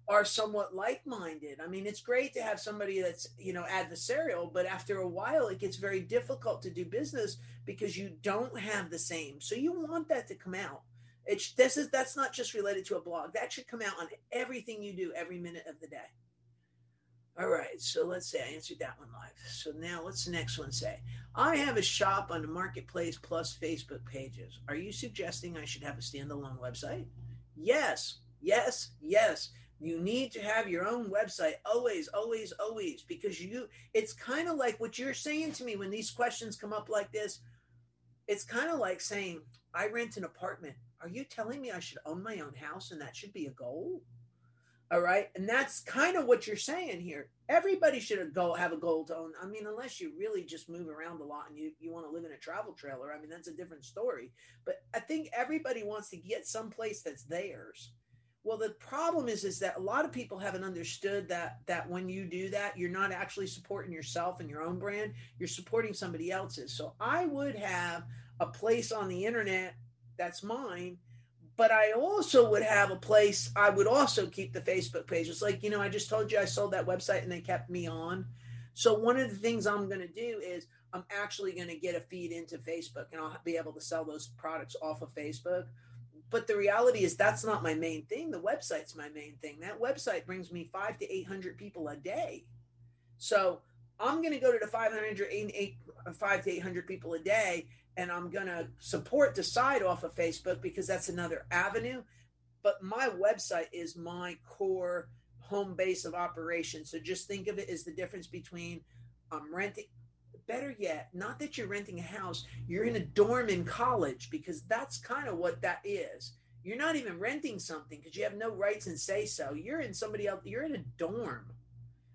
are somewhat like-minded. I mean, it's great to have somebody that's, you know, adversarial, but after a while it gets very difficult to do business because you don't have the same. So you want that to come out. It's this is that's not just related to a blog. That should come out on everything you do every minute of the day. All right, so let's say I answered that one live. So now what's the next one say? I have a shop on the marketplace plus Facebook pages. Are you suggesting I should have a standalone website? Yes, yes, yes. You need to have your own website always, always, always, because you, it's kind of like what you're saying to me when these questions come up like this. It's kind of like saying, I rent an apartment. Are you telling me I should own my own house and that should be a goal? All right. And that's kind of what you're saying here. Everybody should go have a goal to own. I mean, unless you really just move around a lot and you, you want to live in a travel trailer. I mean, that's a different story. But I think everybody wants to get someplace that's theirs. Well, the problem is is that a lot of people haven't understood that that when you do that, you're not actually supporting yourself and your own brand. You're supporting somebody else's. So I would have a place on the internet that's mine but I also would have a place. I would also keep the Facebook page. It's like you know, I just told you I sold that website and they kept me on. So one of the things I'm going to do is I'm actually going to get a feed into Facebook and I'll be able to sell those products off of Facebook. But the reality is that's not my main thing. The website's my main thing. That website brings me five to 800 people a day. So I'm going to go to the 500, 8, five to 800 people a day and I'm going to support the side off of Facebook because that's another avenue. But my website is my core home base of operation. So just think of it as the difference between I'm um, renting. Better yet, not that you're renting a house, you're in a dorm in college because that's kind of what that is. You're not even renting something because you have no rights and say so. You're in somebody else, you're in a dorm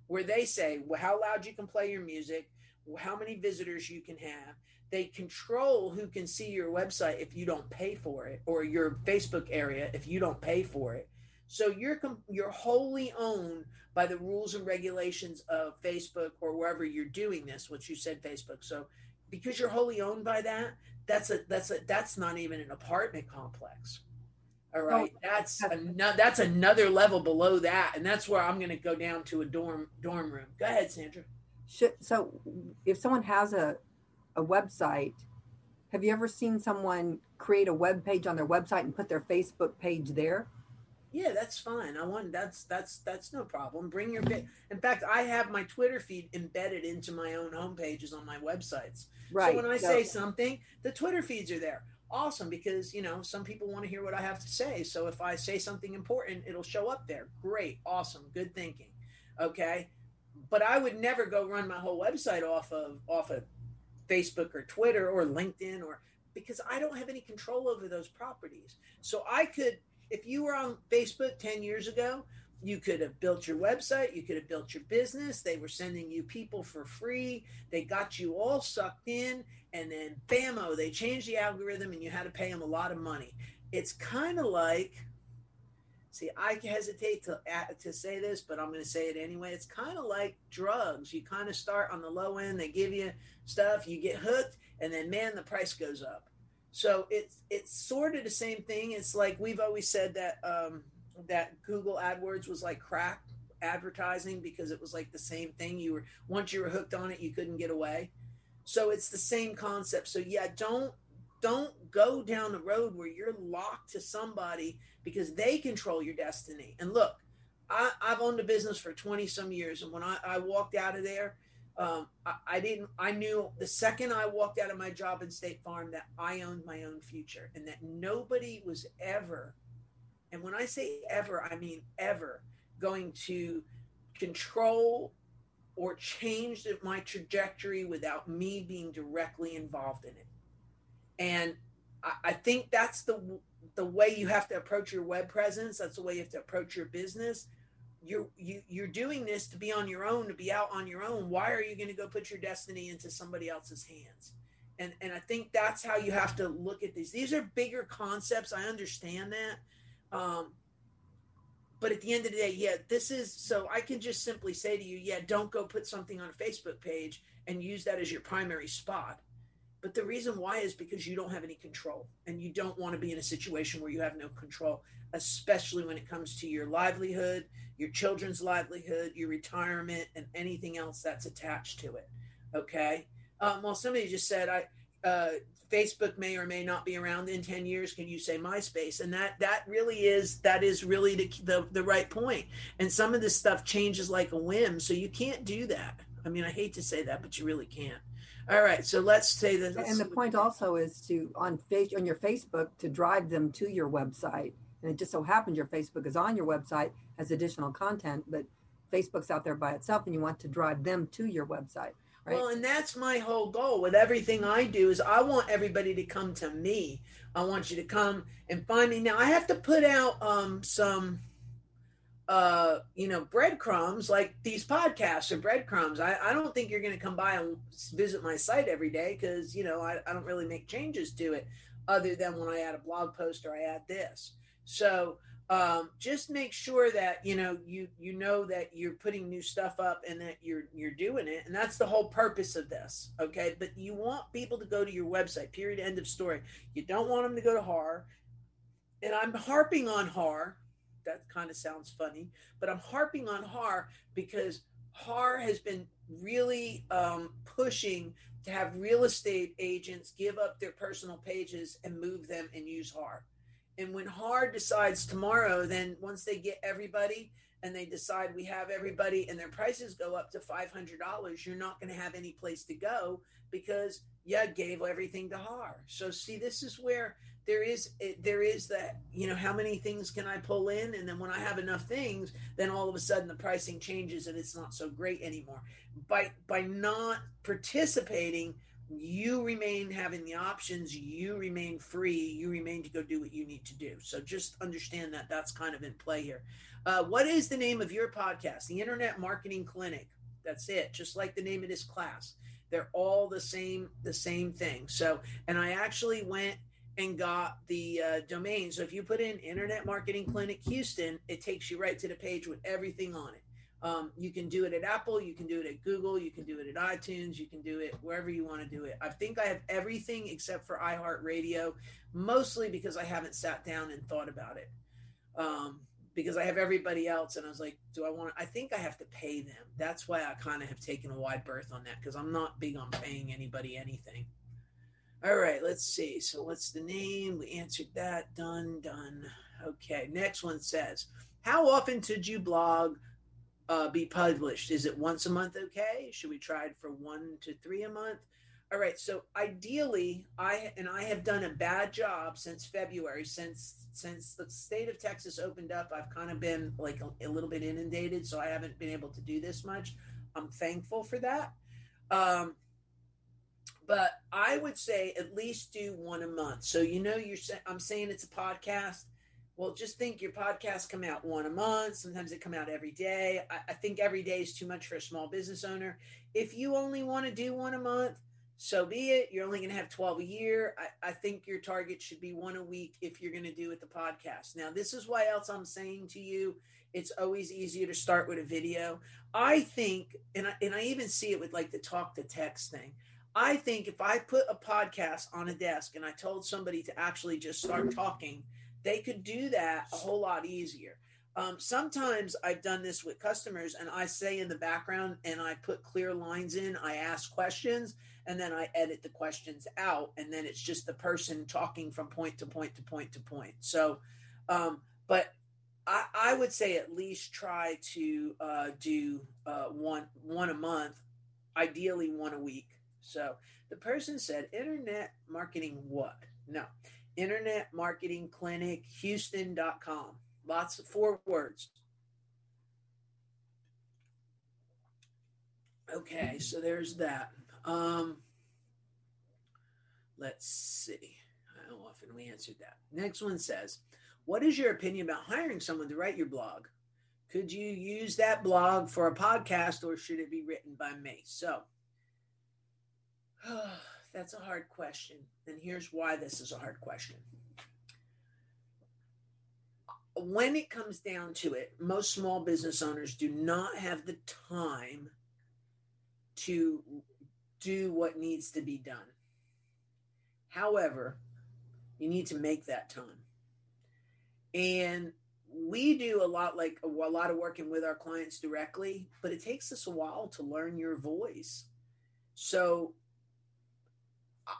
where they say well, how loud you can play your music, how many visitors you can have they control who can see your website if you don't pay for it or your Facebook area if you don't pay for it. So you're you're wholly owned by the rules and regulations of Facebook or wherever you're doing this, which you said Facebook. So because you're wholly owned by that, that's a that's a that's not even an apartment complex. All right, oh, that's another that's another level below that, and that's where I'm going to go down to a dorm dorm room. Go ahead, Sandra. So, if someone has a a website, have you ever seen someone create a web page on their website and put their Facebook page there? Yeah, that's fine. I want that's that's that's no problem. Bring your in fact, I have my Twitter feed embedded into my own home pages on my websites. Right. So when I so, say something, the Twitter feeds are there. Awesome, because you know some people want to hear what I have to say. So if I say something important, it'll show up there. Great, awesome, good thinking. Okay, but I would never go run my whole website off of off of Facebook or Twitter or LinkedIn or because I don't have any control over those properties. So I could, if you were on Facebook 10 years ago, you could have built your website, you could have built your business. They were sending you people for free. They got you all sucked in, and then bammo, they changed the algorithm and you had to pay them a lot of money. It's kind of like See, I hesitate to to say this, but I'm going to say it anyway. It's kind of like drugs. You kind of start on the low end. They give you stuff, you get hooked, and then man, the price goes up. So it's it's sort of the same thing. It's like we've always said that um, that Google AdWords was like crack advertising because it was like the same thing. You were once you were hooked on it, you couldn't get away. So it's the same concept. So yeah, don't don't go down the road where you're locked to somebody because they control your destiny. And look, I, have owned a business for 20 some years. And when I, I walked out of there, um, I, I, didn't, I knew the second I walked out of my job in State Farm that I owned my own future and that nobody was ever, and when I say ever, I mean ever, going to control or change my trajectory without me being directly involved in it. And I, I think that's the the way you have to approach your web presence. That's the way you have to approach your business. You're you you're doing this to be on your own, to be out on your own. Why are you going to go put your destiny into somebody else's hands? And and I think that's how you have to look at these. These are bigger concepts. I understand that. Um, but at the end of the day, yeah, this is so I can just simply say to you, yeah, don't go put something on a Facebook page and use that as your primary spot but the reason why is because you don't have any control and you don't want to be in a situation where you have no control, especially when it comes to your livelihood, your children's livelihood, your retirement, and anything else that's attached to it. Okay. Um, well, somebody just said, I, uh, Facebook may or may not be around in 10 years. Can you say MySpace? And that that really is that is really the, the the right point. And some of this stuff changes like a whim, so you can't do that. I mean, I hate to say that, but you really can't. All right, so let's say that. And the point also is to on face on your Facebook to drive them to your website. And it just so happens your Facebook is on your website has additional content, but Facebook's out there by itself, and you want to drive them to your website. Right. Well, and that's my whole goal with everything I do is I want everybody to come to me. I want you to come and find me. Now I have to put out um, some, uh, you know, breadcrumbs like these podcasts are breadcrumbs. I, I don't think you're going to come by and visit my site every day because you know I, I don't really make changes to it other than when I add a blog post or I add this. So um, just make sure that you know you you know that you're putting new stuff up and that you're you're doing it and that's the whole purpose of this okay but you want people to go to your website period end of story you don't want them to go to har and i'm harping on har that kind of sounds funny but i'm harping on har because har has been really um, pushing to have real estate agents give up their personal pages and move them and use har and when Har decides tomorrow, then once they get everybody and they decide we have everybody and their prices go up to $500, you're not going to have any place to go because you gave everything to Har. So see, this is where there is there is that you know how many things can I pull in, and then when I have enough things, then all of a sudden the pricing changes and it's not so great anymore. By by not participating you remain having the options you remain free you remain to go do what you need to do. So just understand that that's kind of in play here. Uh, what is the name of your podcast? The internet marketing clinic. That's it. Just like the name of this class. They're all the same the same thing. So and i actually went and got the uh, domain so if you put in internet marketing clinic houston it takes you right to the page with everything on it um, you can do it at Apple, you can do it at Google, you can do it at iTunes, you can do it wherever you want to do it. I think I have everything except for iHeartRadio, mostly because I haven't sat down and thought about it. Um, because I have everybody else, and I was like, do I want? I think I have to pay them. That's why I kind of have taken a wide berth on that because I'm not big on paying anybody anything. All right, let's see. So, what's the name? We answered that. Done, done. Okay, next one says, How often did you blog? uh, be published? Is it once a month okay? Should we try it for one to three a month? All right. So ideally, I and I have done a bad job since February, since since the state of Texas opened up. I've kind of been like a, a little bit inundated, so I haven't been able to do this much. I'm thankful for that. Um, but I would say at least do one a month. So you know, you're I'm saying it's a podcast. Well just think your podcasts come out one a month. Sometimes they come out every day. I, I, think every day is too much for a small business owner. If you only want to do one a month so be it. You're only going to have 12 a year. I, I think your target should be one a week if you're going to do it the podcast. Now this is why else i'm saying to you it's always easier to start with a video. I think and I, and I even see it with like the talk to text thing i think if i put a podcast on a desk and i told somebody to actually just start talking they could do that a whole lot easier. Um, sometimes I've done this with customers and I say in the background and I put clear lines in, I ask questions and then I edit the questions out. And then it's just the person talking from point to point to point to point. So, um, but I, I, would say at least try to uh, do uh, one one a month, ideally one a week. So the person said, "Internet marketing what?" No, Internet Marketing Clinic Houston.com. Lots of four words. Okay, so there's that. Um, let's see. How often we answered that. Next one says, What is your opinion about hiring someone to write your blog? Could you use that blog for a podcast or should it be written by me? So, that's a hard question. And here's why this is a hard question. When it comes down to it, most small business owners do not have the time to do what needs to be done. However, you need to make that time. And we do a lot like a, lot of working with our clients directly, but it takes us a while to learn your voice. So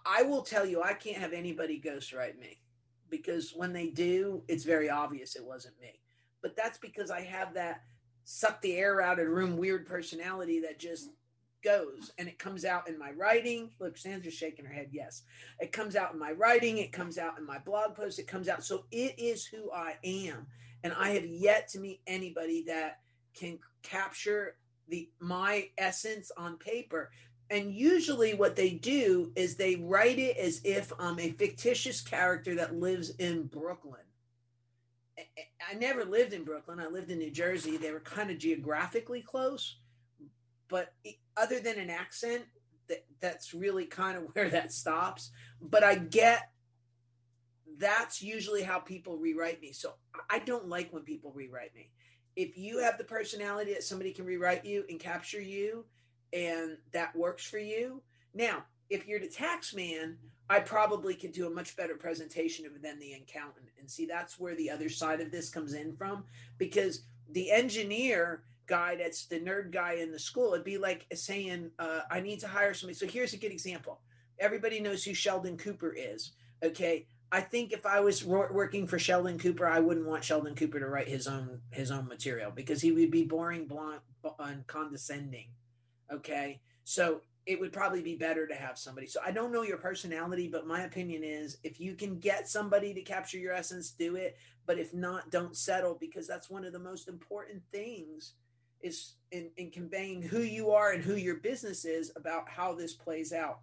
I will tell you, I can't have anybody ghostwrite me because when they do, it's very obvious it wasn't me. But that's because I have that suck the air out of the room weird personality that just goes and it comes out in my writing. Look, Sandra's shaking her head. Yes. It comes out in my writing. It comes out in my blog post. It comes out. So it is who I am. And I have yet to meet anybody that can capture the my essence on paper. And usually what they do is they write it as if I'm a fictitious character that lives in Brooklyn. I never lived in Brooklyn. I lived in New Jersey. They were kind of geographically close, but other than an accent, that that's really kind of where that stops. But I get that's usually how people rewrite me. So I don't like when people rewrite me. If you have the personality that somebody can rewrite you and capture you, and that works for you. Now, if you're the tax man, I probably could do a much better presentation of than the accountant. And see, that's where the other side of this comes in from because the engineer guy that's the nerd guy in the school, it'd be like saying, uh, I need to hire somebody. So here's a good example. Everybody knows who Sheldon Cooper is. Okay. I think if I was working for Sheldon Cooper, I wouldn't want Sheldon Cooper to write his own his own material because he would be boring, blunt, and condescending. Okay, so it would probably be better to have somebody. So I don't know your personality, but my opinion is if you can get somebody to capture your essence, do it. But if not, don't settle because that's one of the most important things is in, in conveying who you are and who your business is about how this plays out.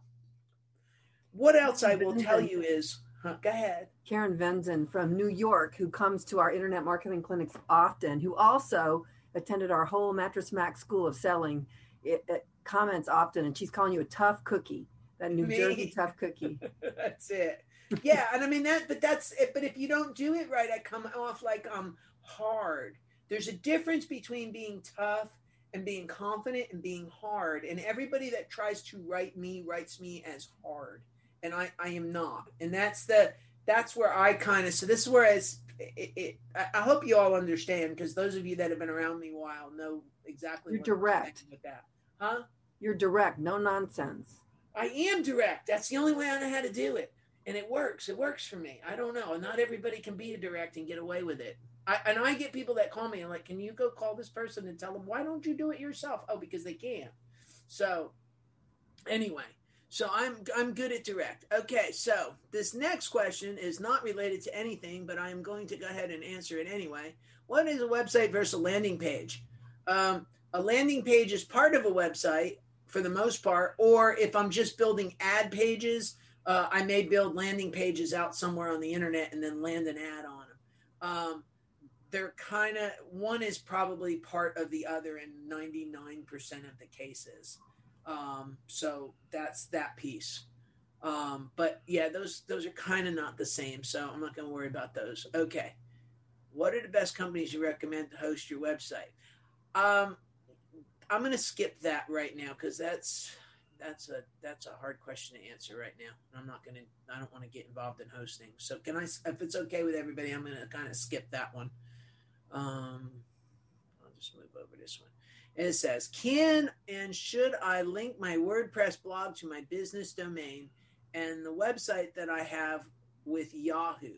What else I will tell you is, huh, go ahead. Karen Venzen from New York, who comes to our internet marketing clinics often, who also attended our whole Mattress Mack School of Selling it, it comments often, and she's calling you a tough cookie, that New Me. Jersey tough cookie. that's it. Yeah, and I mean that, but that's it. But if you don't do it right, I come off like I'm hard. There's a difference between being tough and being confident and being hard. And everybody that tries to write me writes me as hard, and I I am not. And that's the that's where I kind of so this is where it's it, it, I hope you all understand because those of you that have been around me a while know exactly. You're direct with that, huh? You're direct, no nonsense. I am direct. That's the only way I know how to do it, and it works. It works for me. I don't know. Not everybody can be a direct and get away with it. I, and I get people that call me and like, can you go call this person and tell them why don't you do it yourself? Oh, because they can't. So, anyway, so I'm I'm good at direct. Okay, so this next question is not related to anything, but I am going to go ahead and answer it anyway. What is a website versus a landing page? Um, a landing page is part of a website for the most part, or if I'm just building ad pages, uh, I may build landing pages out somewhere on the internet and then land an ad on them. Um, they're kind of one is probably part of the other in 99% of the cases. Um, so that's that piece. Um, but yeah, those those are kind of not the same. So I'm not going to worry about those. Okay, what are the best companies you recommend to host your website? Um, I'm going to skip that right now because that's that's a that's a hard question to answer right now. I'm not going to. I don't want to get involved in hosting. So can I? If it's okay with everybody, I'm going to kind of skip that one. Um, I'll just move over this one. And it says, can and should I link my WordPress blog to my business domain and the website that I have with Yahoo?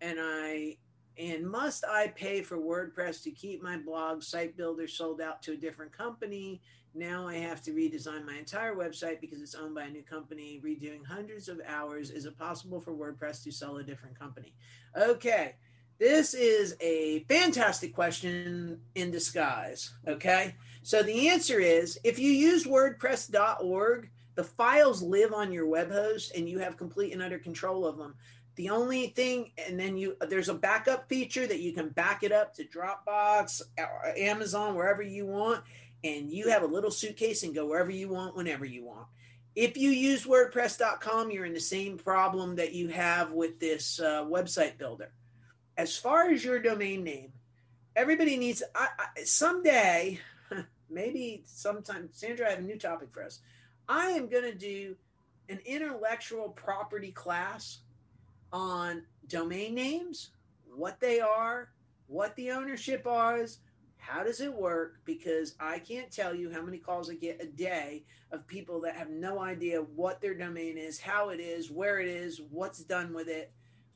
And I and must I pay for WordPress to keep my blog site builder sold out to a different company? Now I have to redesign my entire website because it's owned by a new company, redoing hundreds of hours. Is it possible for WordPress to sell a different company? Okay. This is a fantastic question in disguise. Okay. So the answer is if you use WordPress.org, the files live on your web host and you have complete and utter control of them. The only thing, and then you there's a backup feature that you can back it up to Dropbox, Amazon, wherever you want, and you have a little suitcase and go wherever you want, whenever you want. If you use WordPress.com, you're in the same problem that you have with this uh, website builder as far as your domain name, everybody needs. I, I, someday, maybe sometime, Sandra, I have a new topic for us. I am going to do an intellectual property class on domain names, what they are, what the ownership is, How does it work? Because I can't tell you how many calls I get a day of people that have no idea what their domain is, how it is, where it is, what's done with it,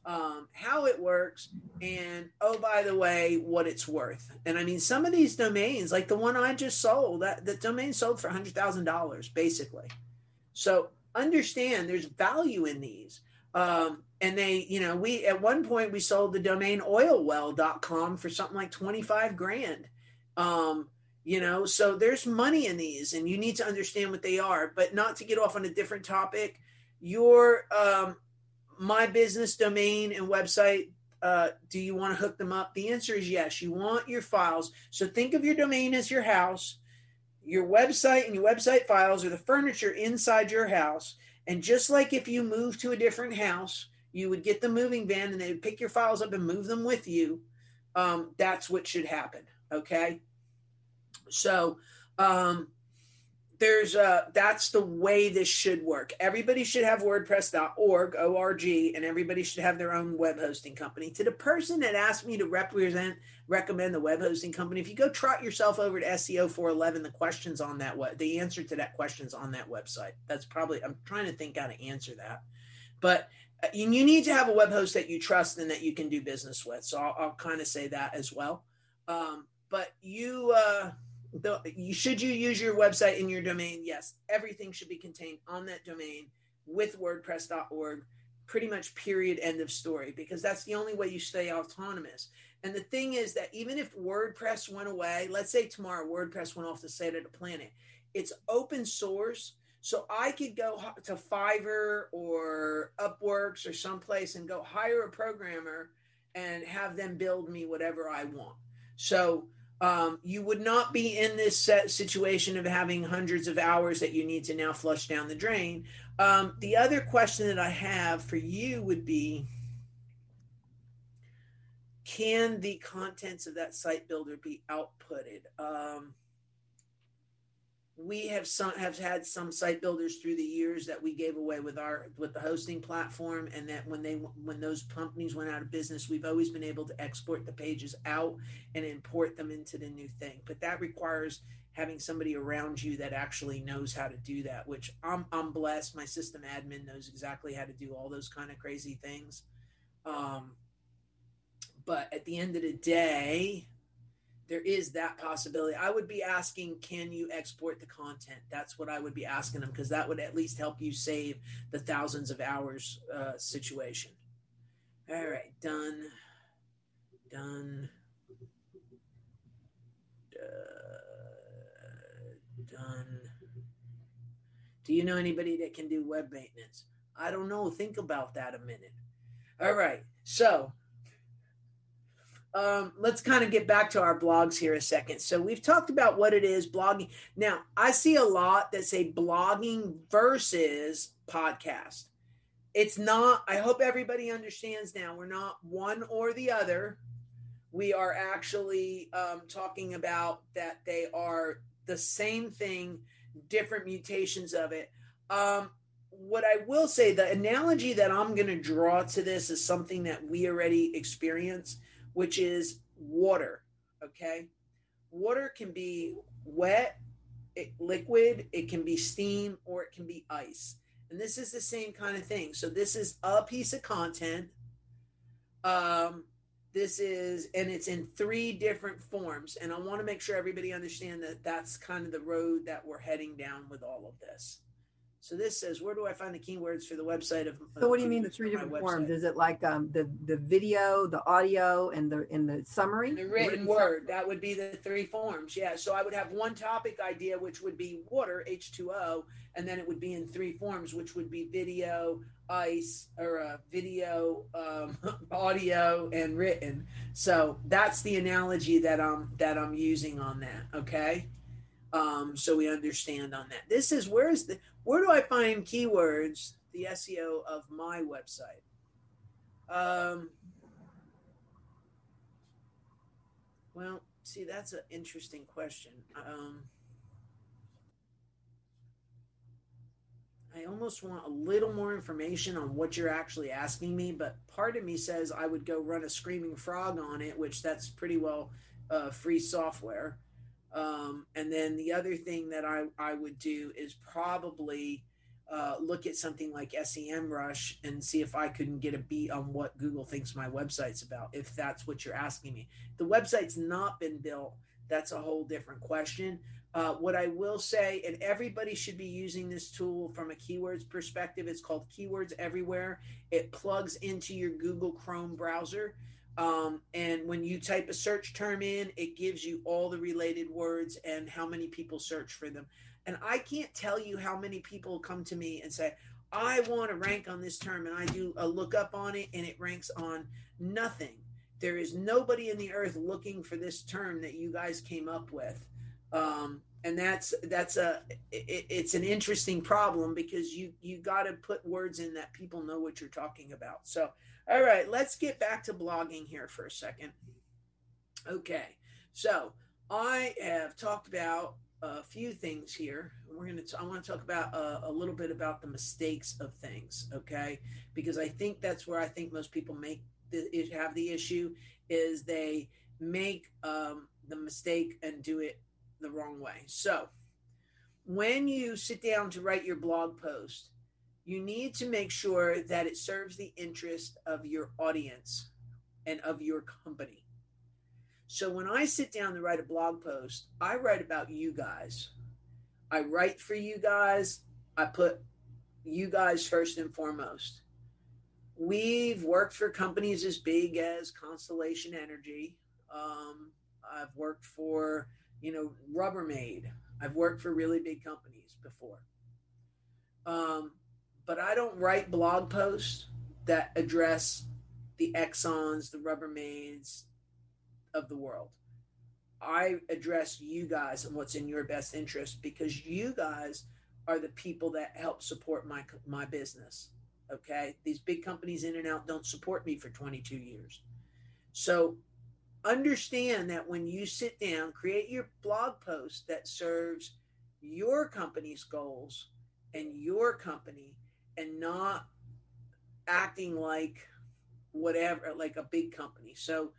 um, how it works, and oh, by the way, what it's worth. And I mean, some of these domains, like the one I just sold, that the domain sold for hundred thousand dollars, basically. So understand there's value in these. Um, and they, you know, we at one point we sold the domain oilwell.com for something like 25 grand. Um, you know, so there's money in these and you need to understand what they are, but not to get off on a different topic. Your um my business domain and website uh, do you want to hook them up? The answer is yes. You want your files. So think of your domain as your house. Your website and your website files are the furniture inside your house. And just like if you move to a different house, you would get the moving van and they would pick your files up and move them with you. Um, that's what should happen. Okay. So, um, there's a, that's the way this should work everybody should have wordpress.org org and everybody should have their own web hosting company to the person that asked me to represent recommend the web hosting company if you go trot yourself over to seo 411 the questions on that what the answer to that questions on that website that's probably i'm trying to think how to answer that but uh, you need to have a web host that you trust and that you can do business with so i'll, I'll kind of say that as well um, but you uh the, you, should you use your website in your domain? Yes, everything should be contained on that domain with WordPress.org. Pretty much, period, end of story, because that's the only way you stay autonomous. And the thing is that even if WordPress went away, let's say tomorrow WordPress went off the side of the planet, it's open source. So I could go to Fiverr or Upworks or someplace and go hire a programmer and have them build me whatever I want. So um, you would not be in this situation of having hundreds of hours that you need to now flush down the drain. Um, the other question that I have for you would be Can the contents of that site builder be outputted? Um, we have some have had some site builders through the years that we gave away with our with the hosting platform and that when they when those companies went out of business we've always been able to export the pages out and import them into the new thing. But that requires having somebody around you that actually knows how to do that which i'm i'm blessed. My system admin knows exactly how to do all those kind of crazy things. Um but at the end of the day there is that possibility. I would be asking, can you export the content? That's what I would be asking them because that would at least help you save the thousands of hours uh, situation. All right, done, done, done. Do you know anybody that can do web maintenance? I don't know. Think about that a minute. All right, so um, let's kind of get back to our blogs here a second. So we've talked about what it is blogging. Now I see a lot that say blogging versus podcast. It's not. I hope everybody understands now. We're not one or the other. We are actually um, talking about that they are the same thing, different mutations of it. Um, what I will say, the analogy that I'm going to draw to this is something that we already experience which is water. Okay. Water can be wet, it, liquid, it can be steam, or it can be ice. And this is the same kind of thing. So this is a piece of content. Um, this is, and it's in three different forms. And I want to make sure everybody understand that that's kind of the road that we're heading down with all of this. So this says, where do I find the keywords for the website of? So what do you mean the three different forms? Is it like um, the the video, the audio, and the in the summary? The written, written word. That would be the three forms. Yeah. So I would have one topic idea, which would be water, H two O, and then it would be in three forms, which would be video, ice, or uh, video, um, audio, and written. So that's the analogy that I'm that I'm using on that. Okay um, so we understand on that. This is where's the where do I find keywords, the SEO of my website? Um, well, see, that's an interesting question. Um, I almost want a little more information on what you're actually asking me, but part of me says I would go run a screaming frog on it, which that's pretty well uh, free software. Um, and then the other thing that I, I would do is probably uh, look at something like SEMrush and see if I couldn't get a beat on what Google thinks my website's about, if that's what you're asking me. The website's not been built, that's a whole different question. Uh, what I will say, and everybody should be using this tool from a keywords perspective, it's called Keywords Everywhere. It plugs into your Google Chrome browser. Um, and when you type a search term in, it gives you all the related words and how many people search for them. And I can't tell you how many people come to me and say, I want to rank on this term. And I do a lookup on it and it ranks on nothing. There is nobody in the earth looking for this term that you guys came up with. Um, and that's that's a it, it's an interesting problem because you you got to put words in that people know what you're talking about so all right let's get back to blogging here for a second okay so i have talked about a few things here. We're going to. I want to talk about uh, a little bit about the mistakes of things, okay? Because I think that's where I think most people make the, have the issue is they make um, the mistake and do it the wrong way. So, when you sit down to write your blog post, you need to make sure that it serves the interest of your audience and of your company. So when I sit down to write a blog post, I write about you guys. I write for you guys. I put you guys first and foremost. We've worked for companies as big as Constellation Energy. Um, I've worked for, you know, Rubbermaid. I've worked for really big companies before. Um, but I don't write blog posts that address the Exxons, the Rubbermaids, of the world. I address you guys and what's in your best interest because you guys are the people that help support my my business. Okay, these big companies in and out don't support me for 22 years. So understand that when you sit down, create your blog post that serves your company's goals and your company and not acting like whatever like a big company. So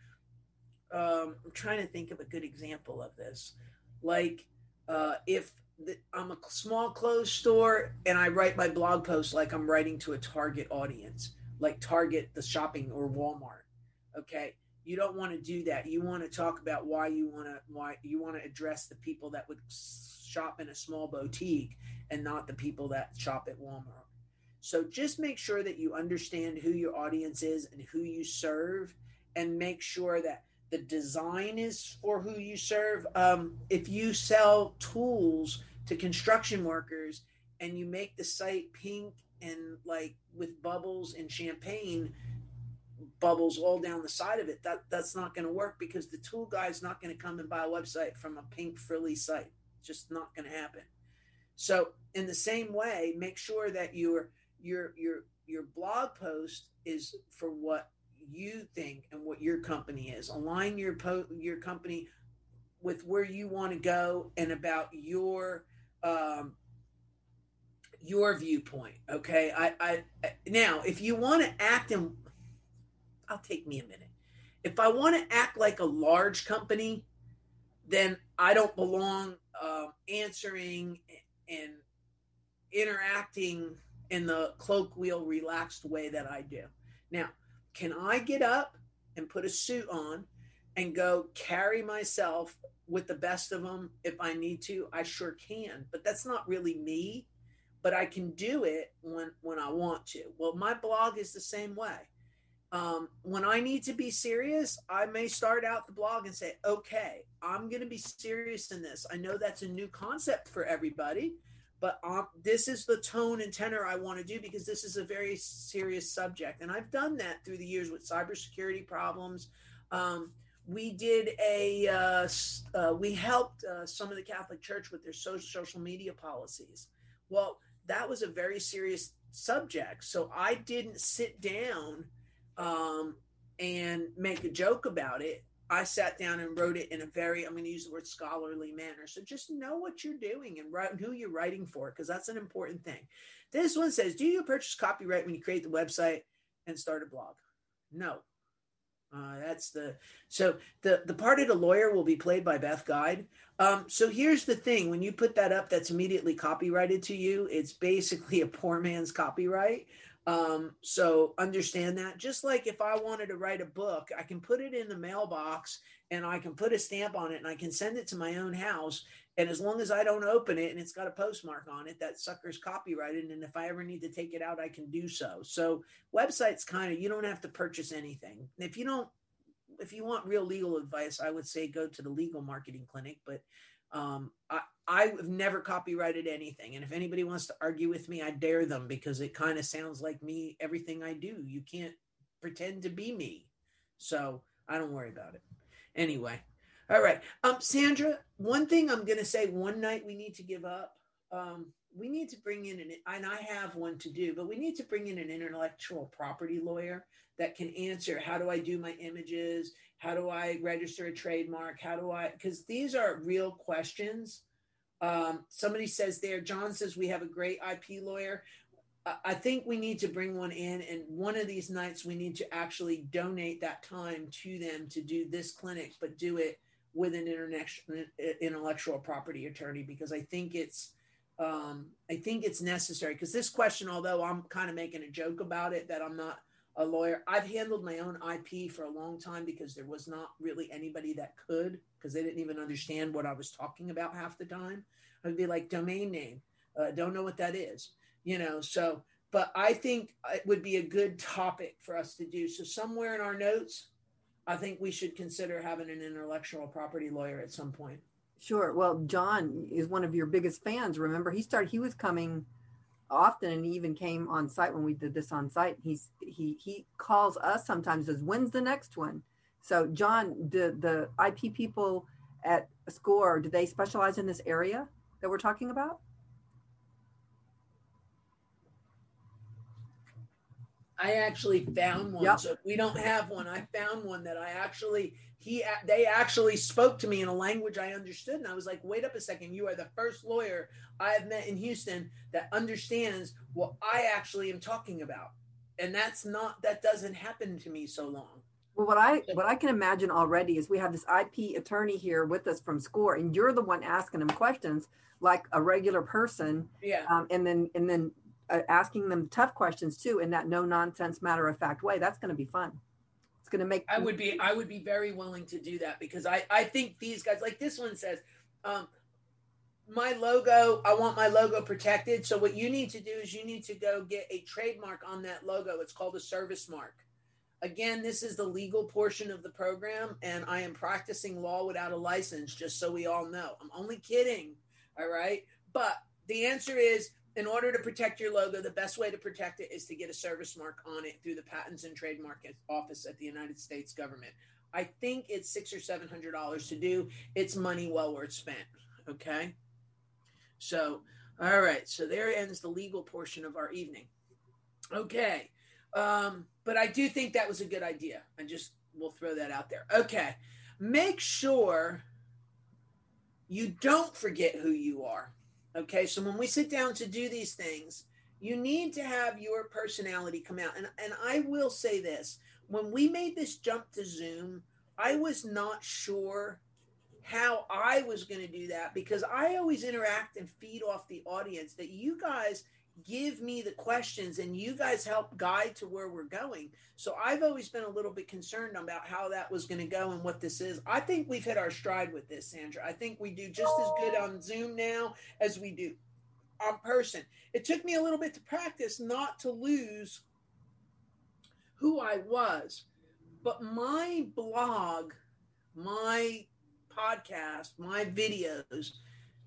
um, I'm trying to think of a good example of this. Like uh, if the, I'm a small clothes store and I write my blog post like I'm writing to a target audience, like Target, the shopping, or Walmart. Okay, you don't want to do that. You want to talk about why you want to why you want to address the people that would shop in a small boutique and not the people that shop at Walmart. So just make sure that you understand who your audience is and who you serve, and make sure that the design is for who you serve. Um, if you sell tools to construction workers and you make the site pink and like with bubbles and champagne bubbles all down the side of it, that that's not going to work because the tool guy is not going to come and buy a website from a pink frilly site. It's just not going to happen. So in the same way, make sure that your your your your blog post is for what you think and what your company is. Align your po- your company with where you want to go and about your um, your viewpoint. Okay, I, I now if you want to act and I'll take me a minute. If I want to act like a large company, then I don't belong uh, answering and interacting in the colloquial, relaxed way that I do. Now, can I get up and put a suit on and go carry myself with the best of them if I need to? I sure can, but that's not really me. But I can do it when when I want to. Well, my blog is the same way. Um, when I need to be serious, I may start out the blog and say, "Okay, I'm going to be serious in this." I know that's a new concept for everybody, but um, this is the tone and tenor I want to do because this is a very serious subject. And I've done that through the years with cybersecurity problems. Um, we did a, uh, uh, we helped uh, some of the Catholic Church with their social, social media policies. Well, that was a very serious subject. So I didn't sit down um, and make a joke about it. I sat down and wrote it in a very, I'm going to use the word scholarly manner. So just know what you're doing and write, who you're writing for, because that's an important thing. This one says, Do you purchase copyright when you create the website and start a blog? No. Uh, that's the so the the part of the lawyer will be played by Beth Guide. Um, so here's the thing: when you put that up, that's immediately copyrighted to you. It's basically a poor man's copyright. Um, so understand that. Just like if I wanted to write a book, I can put it in the mailbox and I can put a stamp on it and I can send it to my own house. And as long as I don't open it and it's got a postmark on it, that sucker's copyrighted. And if I ever need to take it out, I can do so. So websites kind of you don't have to purchase anything. If you don't, if you want real legal advice, I would say go to the legal marketing clinic. But um, I, I've never copyrighted anything. And if anybody wants to argue with me, I dare them because it kind of sounds like me, everything I do. You can't pretend to be me. So I don't worry about it. Anyway. All right. Um, Sandra, one thing I'm going to say one night we need to give up. Um, we need to bring in an, and I have one to do, but we need to bring in an intellectual property lawyer that can answer how do I do my images? How do I register a trademark? How do I, because these are real questions. Um, somebody says there, John says we have a great IP lawyer. I think we need to bring one in, and one of these nights we need to actually donate that time to them to do this clinic, but do it with an intellectual property attorney because I think it's um, I think it's necessary because this question, although I'm kind of making a joke about it, that I'm not a lawyer. I've handled my own IP for a long time because there was not really anybody that could because they didn't even understand what I was talking about half the time. I'd be like domain name, uh, don't know what that is, you know. So, but I think it would be a good topic for us to do. So somewhere in our notes, I think we should consider having an intellectual property lawyer at some point. Sure. Well, John is one of your biggest fans. Remember, he started. He was coming often, and even came on site when we did this on site. He's he he calls us sometimes. Says, "When's the next one?" So, John, the IP people at SCORE, do they specialize in this area that we're talking about? I actually found one. Yep. So we don't have one, I found one that I actually he they actually spoke to me in a language I understood, and I was like, "Wait up a second! You are the first lawyer I have met in Houston that understands what I actually am talking about." And that's not that doesn't happen to me so long. Well, what I what I can imagine already is we have this IP attorney here with us from SCORE, and you're the one asking him questions like a regular person. Yeah. Um, and then and then asking them tough questions too in that no nonsense matter of fact way. That's going to be fun. It's going to make i would be i would be very willing to do that because i i think these guys like this one says um my logo i want my logo protected. So what you need to do is you need to go get a trademark on that logo. It's called a service mark. Again this is the legal portion of the program and i am practicing law without a license just so we all know. I'm only kidding all right? But the answer is in order to protect your logo, the best way to protect it is to get a service mark on it through the Patents and Trademark Office at the United States government. I think it's six or seven hundred dollars to do. It's money well worth spent. Okay. So, all right. So there ends the legal portion of our evening. Okay. Um, but I do think that was a good idea. I just will throw that out there. Okay. Make sure you don't forget who you are. Okay, so when we sit down to do these things, you need to have your personality come out. And and I will say this, when we made this jump to Zoom, I was not sure how I was going to do that because I always interact and feed off the audience that you guys give me the questions and you guys help guide to where we're going. So I've always been a little bit concerned about how that was going to go and what this is. I think we've hit our stride with this, Sandra. I think we do just as good on Zoom now as we do on person. It took me a little bit to practice not to lose who I was, but my blog, my podcast, my videos,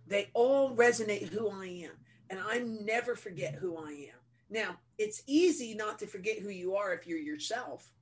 they all resonate who I am and I never forget who I am. Now, it's easy not to forget who you are if you're yourself,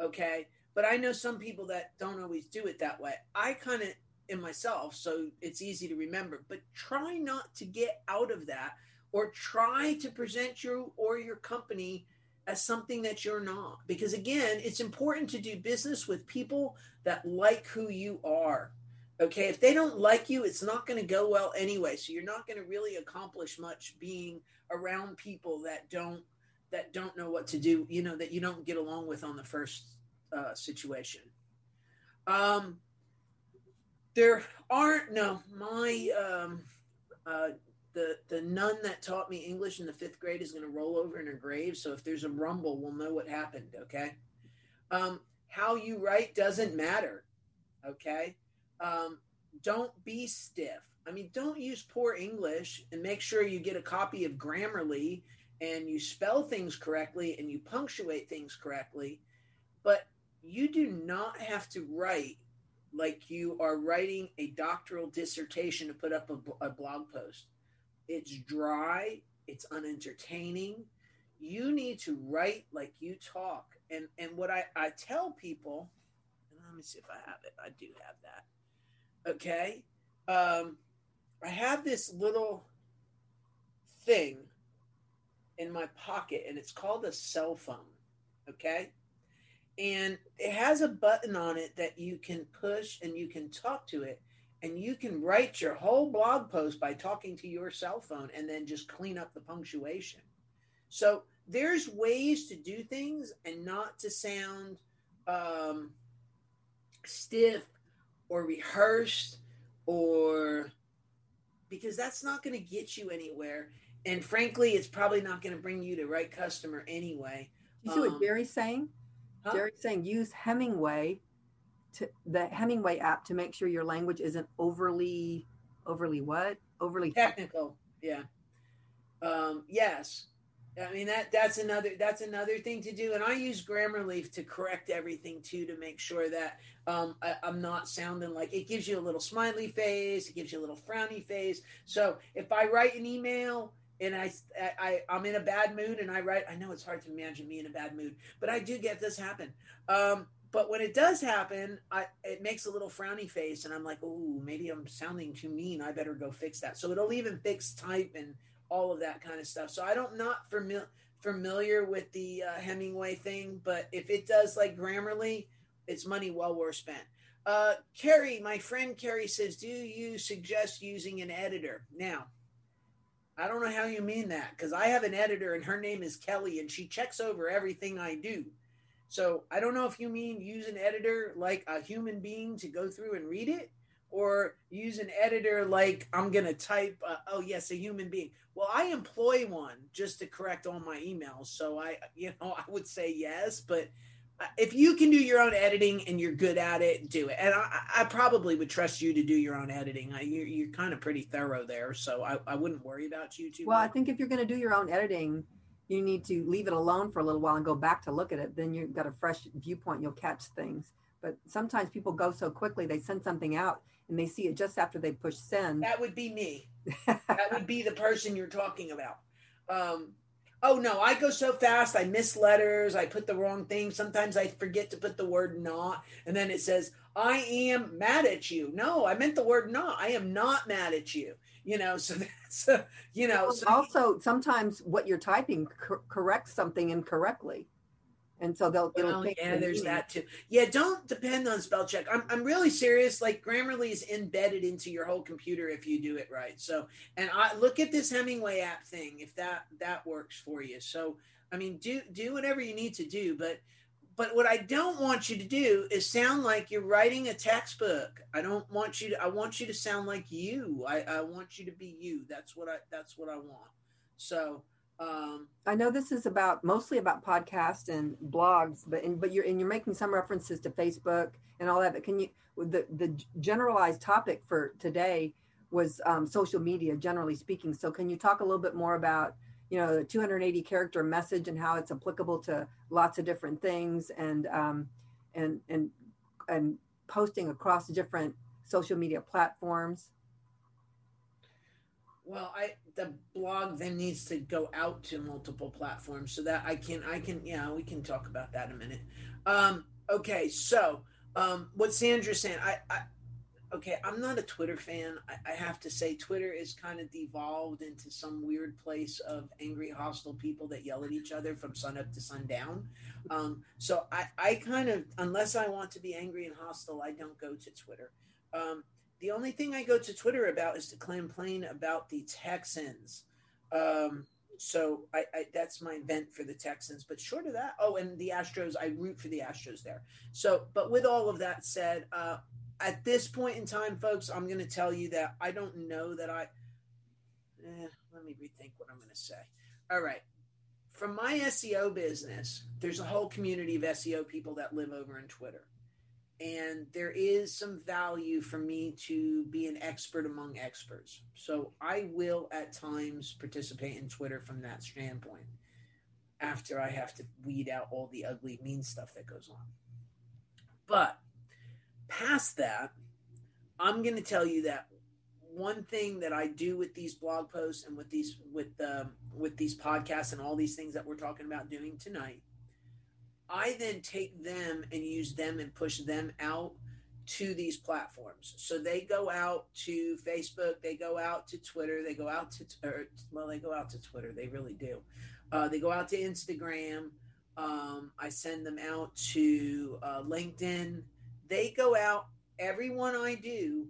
okay? But I know some people that don't always do it that way. I kind of in myself, so it's easy to remember, but try not to get out of that or try to present you or your company as something that you're not. Because again, it's important to do business with people that like who you are. Okay, if they don't like you, it's not going to go well anyway. So you're not going to really accomplish much being around people that don't that don't know what to do. You know that you don't get along with on the first uh, situation. Um, there aren't no my um, uh, the the nun that taught me English in the fifth grade is going to roll over in her grave. So if there's a rumble, we'll know what happened. Okay. Um, how you write doesn't matter. Okay. Um, don't be stiff. I mean, don't use poor English and make sure you get a copy of Grammarly and you spell things correctly and you punctuate things correctly. But you do not have to write like you are writing a doctoral dissertation to put up a, a blog post. It's dry, it's unentertaining. You need to write like you talk. And and what I, I tell people, let me see if I have it. I do have that. Okay. Um, I have this little thing in my pocket, and it's called a cell phone. Okay and it has a button on it that you can push and you can talk to it and you can write your whole blog post by talking to your cell phone and then just clean up the punctuation so there's ways to do things and not to sound um, stiff or rehearsed or because that's not going to get you anywhere and frankly it's probably not going to bring you the right customer anyway you see um, what Jerry's saying? Huh? Jerry's saying use Hemingway to the Hemingway app to make sure your language isn't overly overly what? Overly technical. Yeah. Um, yes. I mean that that's another that's another thing to do, and I use Grammarly to correct everything too to make sure that um, I, am not sounding like it gives you a little smiley face, it gives you a little frowny face. So if I write an email and I, I I'm in a bad mood and I write. I know it's hard to imagine me in a bad mood, but I do get this happen. Um, but when it does happen, I it makes a little frowny face, and I'm like, oh, maybe I'm sounding too mean. I better go fix that. So it'll even fix type and all of that kind of stuff. So I don't not familiar familiar with the uh, Hemingway thing, but if it does like Grammarly, it's money well worth spent. Uh, Carrie, my friend Carrie says, do you suggest using an editor now? I don't know how you mean that because I have an editor and her name is Kelly and she checks over everything I do. So I don't know if you mean use an editor like a human being to go through and read it or use an editor like I'm going to type, uh, oh, yes, a human being. Well, I employ one just to correct all my emails. So I, you know, I would say yes, but if you can do your own editing and you're good at it, do it. And I, I probably would trust you to do your own editing. I, you're, you're kind of pretty thorough there, so I, I wouldn't worry about you too. Well, much. I think if you're going to do your own editing, you need to leave it alone for a little while and go back to look at it. Then you've got a fresh viewpoint. You'll catch things. But sometimes people go so quickly, they send something out and they see it just after they push send. That would be me. that would be the person you're talking about. Um, oh no, I go so fast, I miss letters, I put the wrong thing. Sometimes I forget to put the word not, and then it says, I am mad at you. No, I meant the word not. I am not mad at you. You know, so that's, uh, you know. So also, sometimes what you're typing cor- corrects something incorrectly and so they'll it'll well, yeah there's that too. Yeah don't depend on spell check. I'm, I'm really serious like grammarly is embedded into your whole computer if you do it right. So and i look at this hemingway app thing if that that works for you. So i mean do do whatever you need to do but but what i don't want you to do is sound like you're writing a textbook. I don't want you to i want you to sound like you. I, I want you to be you. That's what i that's what i want. So um, I know this is about mostly about podcasts and blogs, but in, but you're and you're making some references to Facebook and all that. But can you the the generalized topic for today was um, social media, generally speaking. So can you talk a little bit more about you know the 280 character message and how it's applicable to lots of different things and um, and and and posting across different social media platforms? Well, I the blog then needs to go out to multiple platforms so that I can I can yeah we can talk about that a minute. Um, okay, so um, what Sandra's saying, I, I okay, I'm not a Twitter fan. I, I, have to say, Twitter is kind of devolved into some weird place of angry, hostile people that yell at each other from sun up to sundown. Um, so I, I kind of, unless I want to be angry and hostile, I don't go to Twitter. Um, the only thing I go to Twitter about is to complain about the Texans. Um, so I, I, that's my vent for the Texans. But short of that, oh, and the Astros, I root for the Astros there. So, but with all of that said, uh, at this point in time, folks, I'm going to tell you that I don't know that I. Eh, let me rethink what I'm going to say. All right. From my SEO business, there's a whole community of SEO people that live over in Twitter. And there is some value for me to be an expert among experts. So I will at times participate in Twitter from that standpoint after I have to weed out all the ugly, mean stuff that goes on. But past that, I'm going to tell you that one thing that I do with these blog posts and with these with um, with these podcasts and all these things that we're talking about doing tonight, I then take them and use them and push them out to these platforms. So they go out to Facebook, they go out to Twitter, they go out to or, well, they go out to Twitter. They really do. Uh, they go out to Instagram. Um, I send them out to uh, LinkedIn. They go out. Everyone I do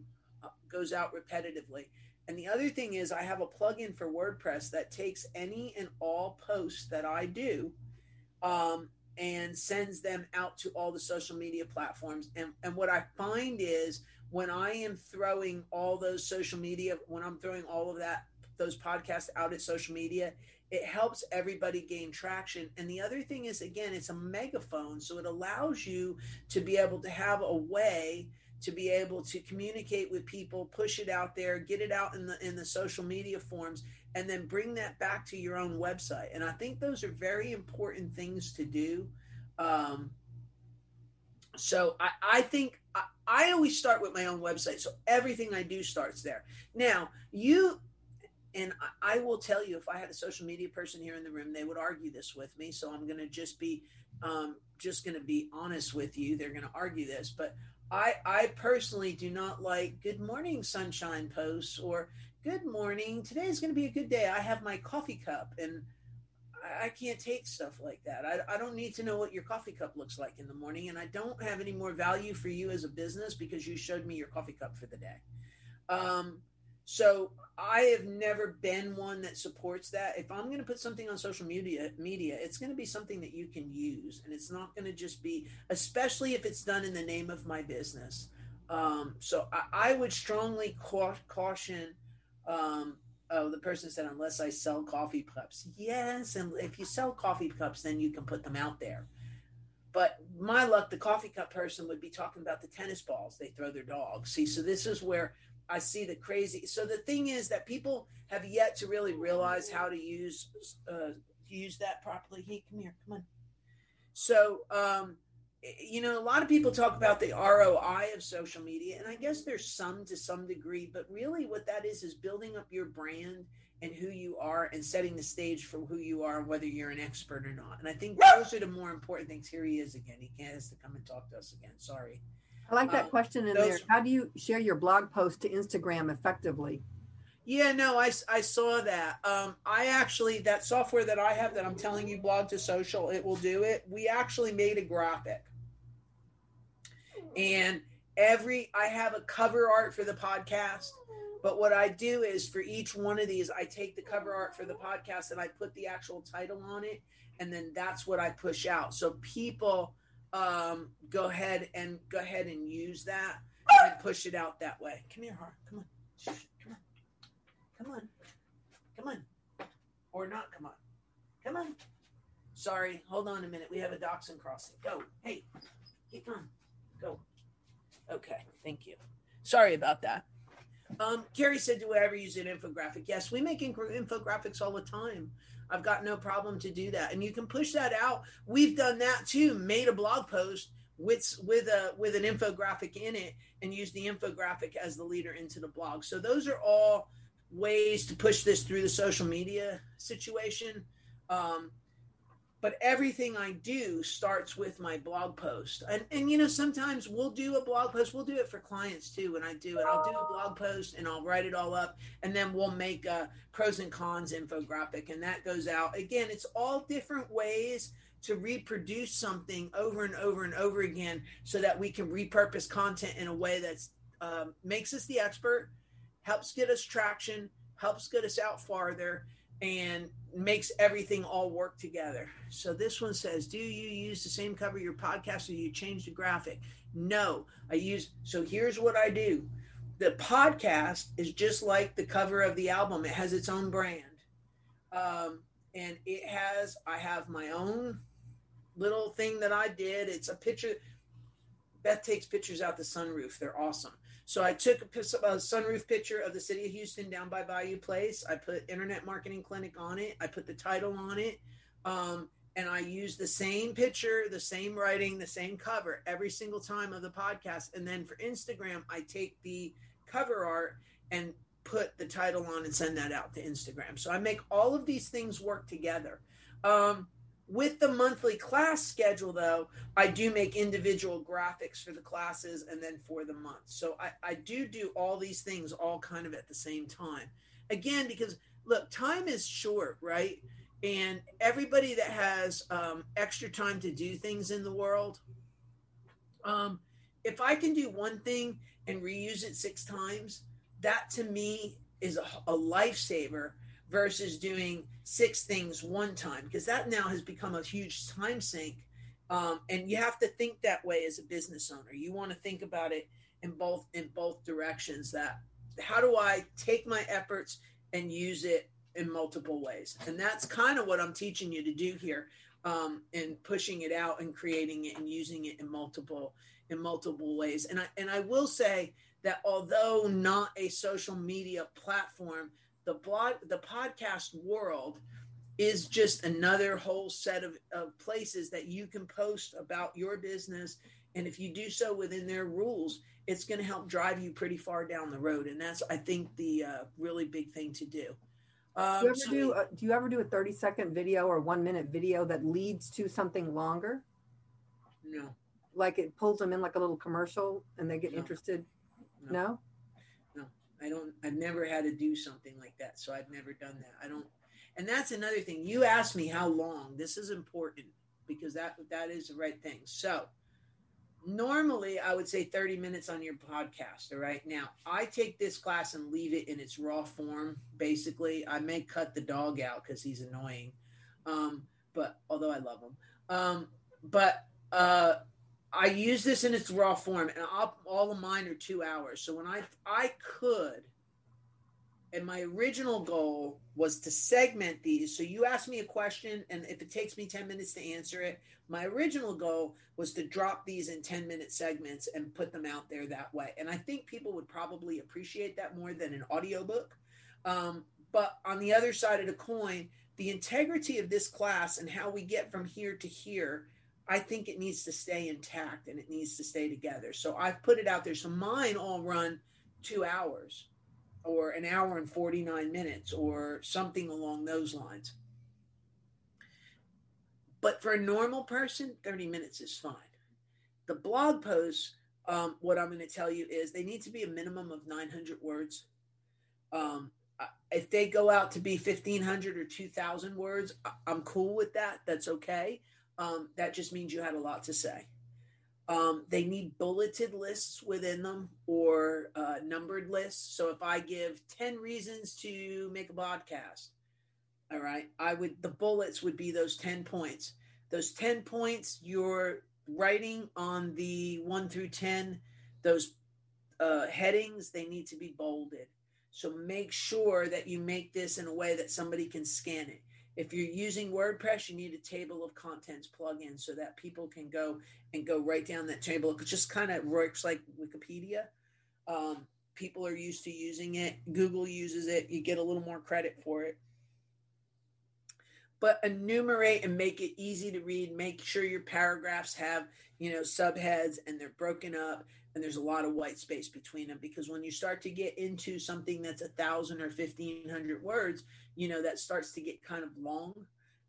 goes out repetitively. And the other thing is, I have a plugin for WordPress that takes any and all posts that I do um, and sends them out to all the social media platforms. And, and what I find is when I am throwing all those social media, when I'm throwing all of that, those podcasts out at social media, it helps everybody gain traction. And the other thing is, again, it's a megaphone. So it allows you to be able to have a way to be able to communicate with people, push it out there, get it out in the in the social media forms, and then bring that back to your own website. And I think those are very important things to do. Um, so I, I think I, I always start with my own website. So everything I do starts there. Now you and I will tell you if I had a social media person here in the room, they would argue this with me. So I'm going to just be um, just going to be honest with you. They're going to argue this, but I I personally do not like good morning sunshine posts or good morning. Today is going to be a good day. I have my coffee cup and I, I can't take stuff like that. I, I don't need to know what your coffee cup looks like in the morning. And I don't have any more value for you as a business because you showed me your coffee cup for the day. Um, so I have never been one that supports that. If I'm going to put something on social media, media, it's going to be something that you can use, and it's not going to just be, especially if it's done in the name of my business. Um, so I, I, would strongly caution. Um, oh, the person said, unless I sell coffee cups. Yes, and if you sell coffee cups, then you can put them out there. But my luck, the coffee cup person would be talking about the tennis balls they throw their dogs. See, so this is where I see the crazy. So the thing is that people have yet to really realize how to use uh, use that properly. Hey, come here, come on. So um, you know, a lot of people talk about the ROI of social media, and I guess there's some to some degree, but really what that is is building up your brand and who you are and setting the stage for who you are, whether you're an expert or not. And I think those are the more important things. Here he is again. He can't has to come and talk to us again. Sorry. I like that um, question in those, there. How do you share your blog post to Instagram effectively? Yeah, no, I, I saw that. Um, I actually, that software that I have that I'm telling you, Blog2Social, it will do it. We actually made a graphic. And every, I have a cover art for the podcast. But what I do is for each one of these, I take the cover art for the podcast and I put the actual title on it. And then that's what I push out. So people, um, go ahead and go ahead and use that and push it out that way. Come here, Har. Come on. Come on. Come on. Come on. Or not come on. Come on. Sorry. Hold on a minute. We have a dachshund crossing. Go. Hey. keep on. Go. Okay. Thank you. Sorry about that. Um, Carrie said, "Do I ever use an infographic?" Yes, we make infographics all the time. I've got no problem to do that. And you can push that out. We've done that too, made a blog post with with a with an infographic in it and use the infographic as the leader into the blog. So those are all ways to push this through the social media situation. Um, but everything I do starts with my blog post. And, and, you know, sometimes we'll do a blog post, we'll do it for clients too. When I do it, I'll do a blog post and I'll write it all up. And then we'll make a pros and cons infographic. And that goes out. Again, it's all different ways to reproduce something over and over and over again so that we can repurpose content in a way that um, makes us the expert, helps get us traction, helps get us out farther and makes everything all work together. So this one says, "Do you use the same cover your podcast or do you change the graphic?" No, I use so here's what I do. The podcast is just like the cover of the album. It has its own brand. Um, and it has I have my own little thing that I did. It's a picture Beth takes pictures out the sunroof. They're awesome. So I took a, a, sunroof picture of the city of Houston down by Bayou Place. I put Internet Marketing Clinic on it. I put the title on it. Um, and I use the same picture, the same writing, the same cover every single time of the podcast. And then for Instagram, I take the cover art and put the title on and send that out to Instagram. So I make all of these things work together. Um, with the monthly class schedule, though, I do make individual graphics for the classes and then for the month. So I, I do do all these things all kind of at the same time. Again, because look, time is short, right? And everybody that has um, extra time to do things in the world, um, if I can do one thing and reuse it six times, that to me is a, a lifesaver versus doing six things one time because that now has become a huge time sink. Um, and you have to think that way as a business owner. You want to think about it in both in both directions that how do i take my efforts and use it in multiple ways? And that's kind of what i'm teaching you to do here um, and pushing it out and creating it and using it in multiple in multiple ways. And i and i will say that although not a social media platform the blog the podcast world is just another whole set of, of places that you can post about your business and if you do so within their rules it's going to help drive you pretty far down the road and that's i think the uh, really big thing to do um, do, you ever so do, uh, do you ever do a 30 second video or one minute video that leads to something longer no like it pulls them in like a little commercial and they get no. interested no? no? I don't, I've never had to do something like that. So I've never done that. I don't, and that's another thing. You asked me how long. This is important because that, that is the right thing. So normally I would say 30 minutes on your podcast. All right. Now I take this class and leave it in its raw form. Basically, I may cut the dog out because he's annoying. Um, but although I love him, um, but, uh, I use this in its raw form, and I'll, all of mine are two hours. So when I I could, and my original goal was to segment these. So you ask me a question, and if it takes me ten minutes to answer it, my original goal was to drop these in ten minute segments and put them out there that way. And I think people would probably appreciate that more than an audiobook. Um, but on the other side of the coin, the integrity of this class and how we get from here to here I think it needs to stay intact and it needs to stay together. So I've put it out there. So mine all run two hours or an hour and 49 minutes or something along those lines. But for a normal person, 30 minutes is fine. The blog posts, um, what I'm going to tell you is they need to be a minimum of 900 words. Um, if they go out to be 1500 or 2000 words, I'm cool with that. That's okay um, that just means you had a lot to say. Um, they need bulleted lists within them or uh, numbered lists. So if I give 10 reasons to make a podcast, all right, I would, the bullets would be those 10 points. Those 10 points you're writing on the one through 10, those uh, headings, they need to be bolded. So make sure that you make this in a way that somebody can scan it. If you're using WordPress, you need a table of contents plugin so that people can go and go right down that table. It just kind of works like Wikipedia. Um, people are used to using it. Google uses it. You get a little more credit for it. But enumerate and make it easy to read. Make sure your paragraphs have, you know, subheads and they're broken up and there's a lot of white space between them because when you start to get into something that's a thousand or fifteen hundred words you know that starts to get kind of long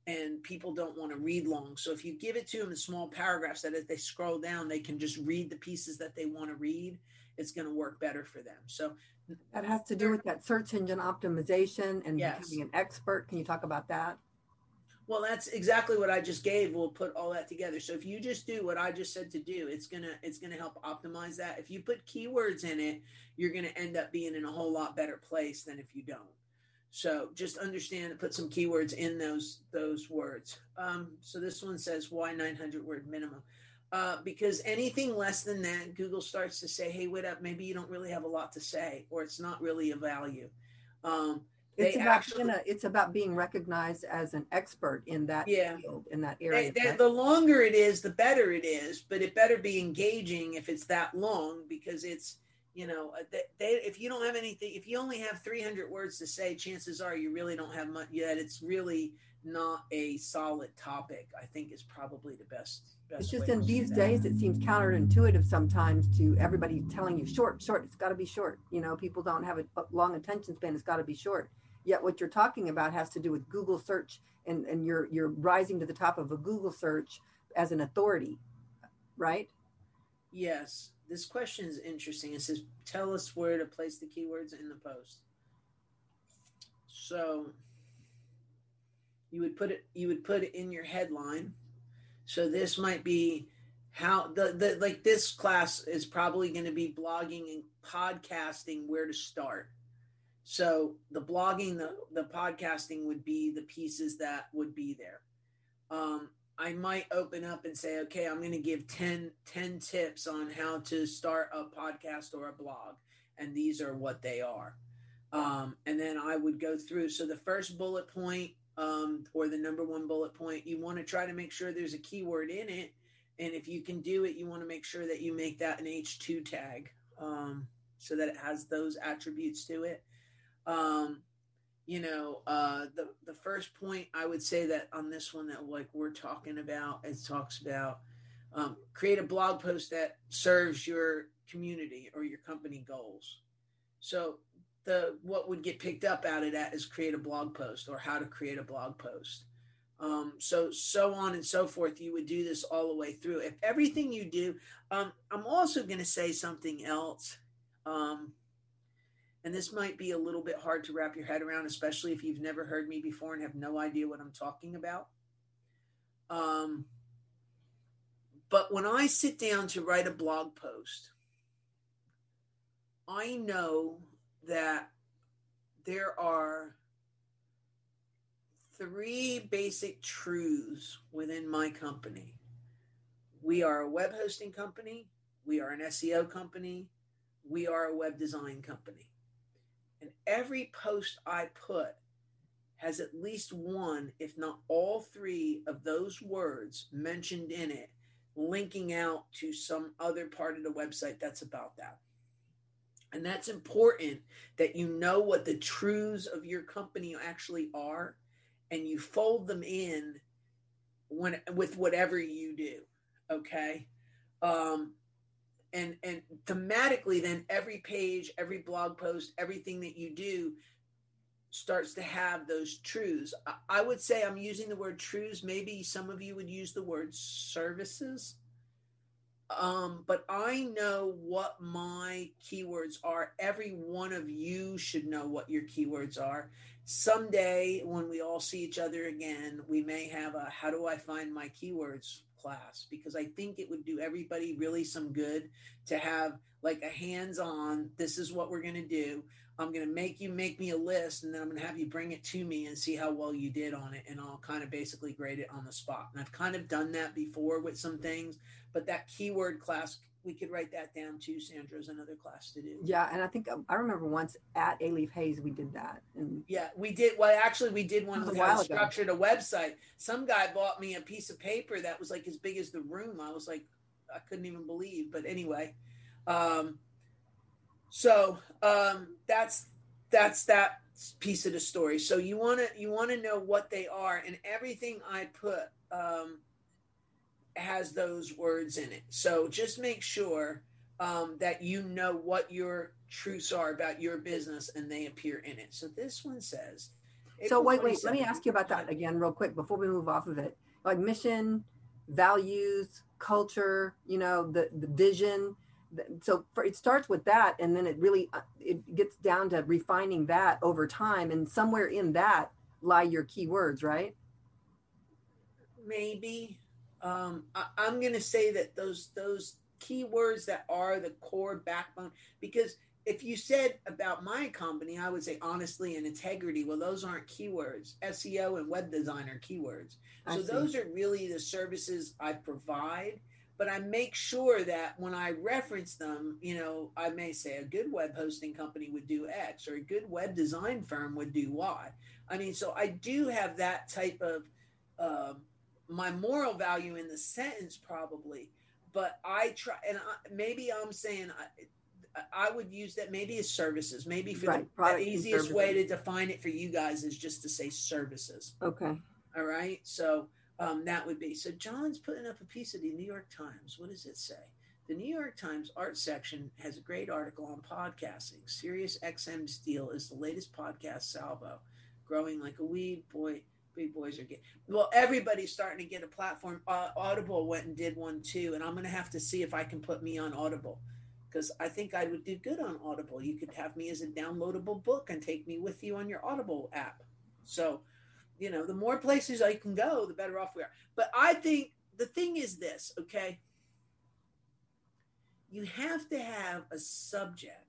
and people don't want to read long so if you give it to them in small paragraphs that as they scroll down they can just read the pieces that they want to read it's going to work better for them so that has to do with that search engine optimization and yes. becoming an expert can you talk about that well, that's exactly what I just gave. We'll put all that together. So if you just do what I just said to do, it's gonna it's gonna help optimize that. If you put keywords in it, you're gonna end up being in a whole lot better place than if you don't. So just understand and put some keywords in those those words. Um, so this one says why 900 word minimum. Uh, because anything less than that, Google starts to say, "Hey, wait up, maybe you don't really have a lot to say, or it's not really a value." Um, it's about actually, it's about being recognized as an expert in that yeah, field in that area. They, the longer it is, the better it is. But it better be engaging if it's that long because it's you know uh, they, they, if you don't have anything if you only have 300 words to say chances are you really don't have much yet it's really not a solid topic i think is probably the best, best it's just in these days it seems counterintuitive sometimes to everybody telling you short short it's got to be short you know people don't have a long attention span it's got to be short Yet what you're talking about has to do with Google search and, and you're you're rising to the top of a Google search as an authority, right? Yes. This question is interesting. It says, tell us where to place the keywords in the post. So you would put it you would put it in your headline. So this might be how the, the like this class is probably going to be blogging and podcasting where to start so the blogging, the, the podcasting would be the pieces that would be there. Um, I might open up and say, okay, I'm going to give 10, 10 tips on how to start a podcast or a blog. And these are what they are. Um, and then I would go through. So the first bullet point um, or the number one bullet point, you want to try to make sure there's a keyword in it. And if you can do it, you want to make sure that you make that an H2 tag um, so that it has those attributes to it. Um, you know, uh, the the first point I would say that on this one that like we're talking about, it talks about um, create a blog post that serves your community or your company goals. So the what would get picked up out of that is create a blog post or how to create a blog post. Um, so so on and so forth. You would do this all the way through. If everything you do, um, I'm also going to say something else. Um, and this might be a little bit hard to wrap your head around, especially if you've never heard me before and have no idea what I'm talking about. Um, but when I sit down to write a blog post, I know that there are three basic truths within my company. We are a web hosting company, we are an SEO company, we are a web design company. And every post I put has at least one, if not all three, of those words mentioned in it, linking out to some other part of the website that's about that. And that's important that you know what the truths of your company actually are and you fold them in when with whatever you do. Okay. Um, and and thematically then every page every blog post everything that you do starts to have those truths i would say i'm using the word truths maybe some of you would use the word services. Um, but i know what my keywords are. Every one of you should know what your keywords are. Someday when we all see each other again we may have a how do i find my keywords class because I think it would do everybody really some good to have like a hands on, this is what we're going to do. I'm going to make you make me a list and then I'm going to have you bring it to me and see how well you did on it. And I'll kind of basically grade it on the spot. And I've kind of done that before with some things, but that keyword class we could write that down too. Sandra's another class to do. Yeah, and I think um, I remember once at A Leaf Haze we did that. And yeah, we did. Well, actually, we did one how structured a website. Some guy bought me a piece of paper that was like as big as the room. I was like, I couldn't even believe. But anyway, um, so um, that's that's that piece of the story. So you want to you want to know what they are, and everything I put. Um, has those words in it. So just make sure um, that you know what your truths are about your business and they appear in it. So this one says. So wait, wait. Let me ask you about that again, real quick, before we move off of it. Like mission, values, culture. You know, the the vision. So for, it starts with that, and then it really uh, it gets down to refining that over time, and somewhere in that lie your keywords, right? Maybe um, I, I'm going to say that those those keywords that are the core backbone because if you said about my company, I would say honestly and integrity. Well, those aren't keywords. SEO and web design are keywords. So those are really the services I provide. But I make sure that when I reference them, you know, I may say a good web hosting company would do X or a good web design firm would do Y. I mean, so I do have that type of uh, my moral value in the sentence, probably. But I try, and I, maybe I'm saying I, I would use that maybe as services. Maybe for right, the, the easiest way to define it for you guys is just to say services. Okay. All right. So um, that would be so. John's putting up a piece of the New York Times. What does it say? The New York Times art section has a great article on podcasting. Sirius XM's deal is the latest podcast salvo, growing like a weed. Boy, big boys are getting. Well, everybody's starting to get a platform. Uh, Audible went and did one too, and I'm going to have to see if I can put me on Audible because I think I would do good on Audible. You could have me as a downloadable book and take me with you on your Audible app. So you know, the more places I can go, the better off we are. But I think the thing is this, okay? You have to have a subject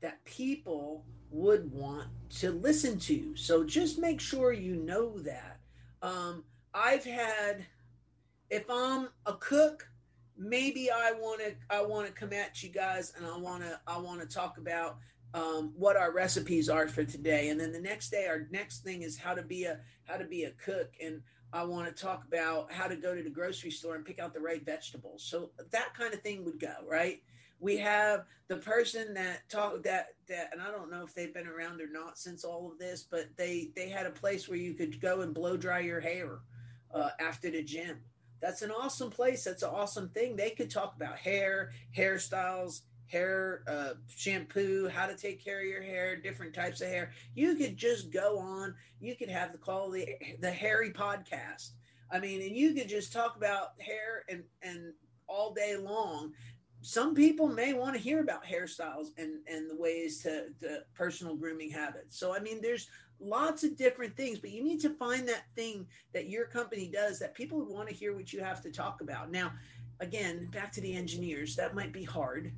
that people would want to listen to. So just make sure you know that. Um, I've had, if I'm a cook, maybe I want to I want to come at you guys and I want to I want to talk about um, what our recipes are for today and then the next day our next thing is how to be a how to be a cook and i want to talk about how to go to the grocery store and pick out the right vegetables so that kind of thing would go right we have the person that talk that that and i don't know if they've been around or not since all of this but they they had a place where you could go and blow dry your hair uh, after the gym that's an awesome place that's an awesome thing they could talk about hair hairstyles hair uh, shampoo, how to take care of your hair, different types of hair. You could just go on. You could have the call the the Hairy podcast. I mean, and you could just talk about hair and and all day long. Some people may want to hear about hairstyles and and the ways to the personal grooming habits. So I mean, there's lots of different things, but you need to find that thing that your company does that people would want to hear what you have to talk about. Now, again, back to the engineers, that might be hard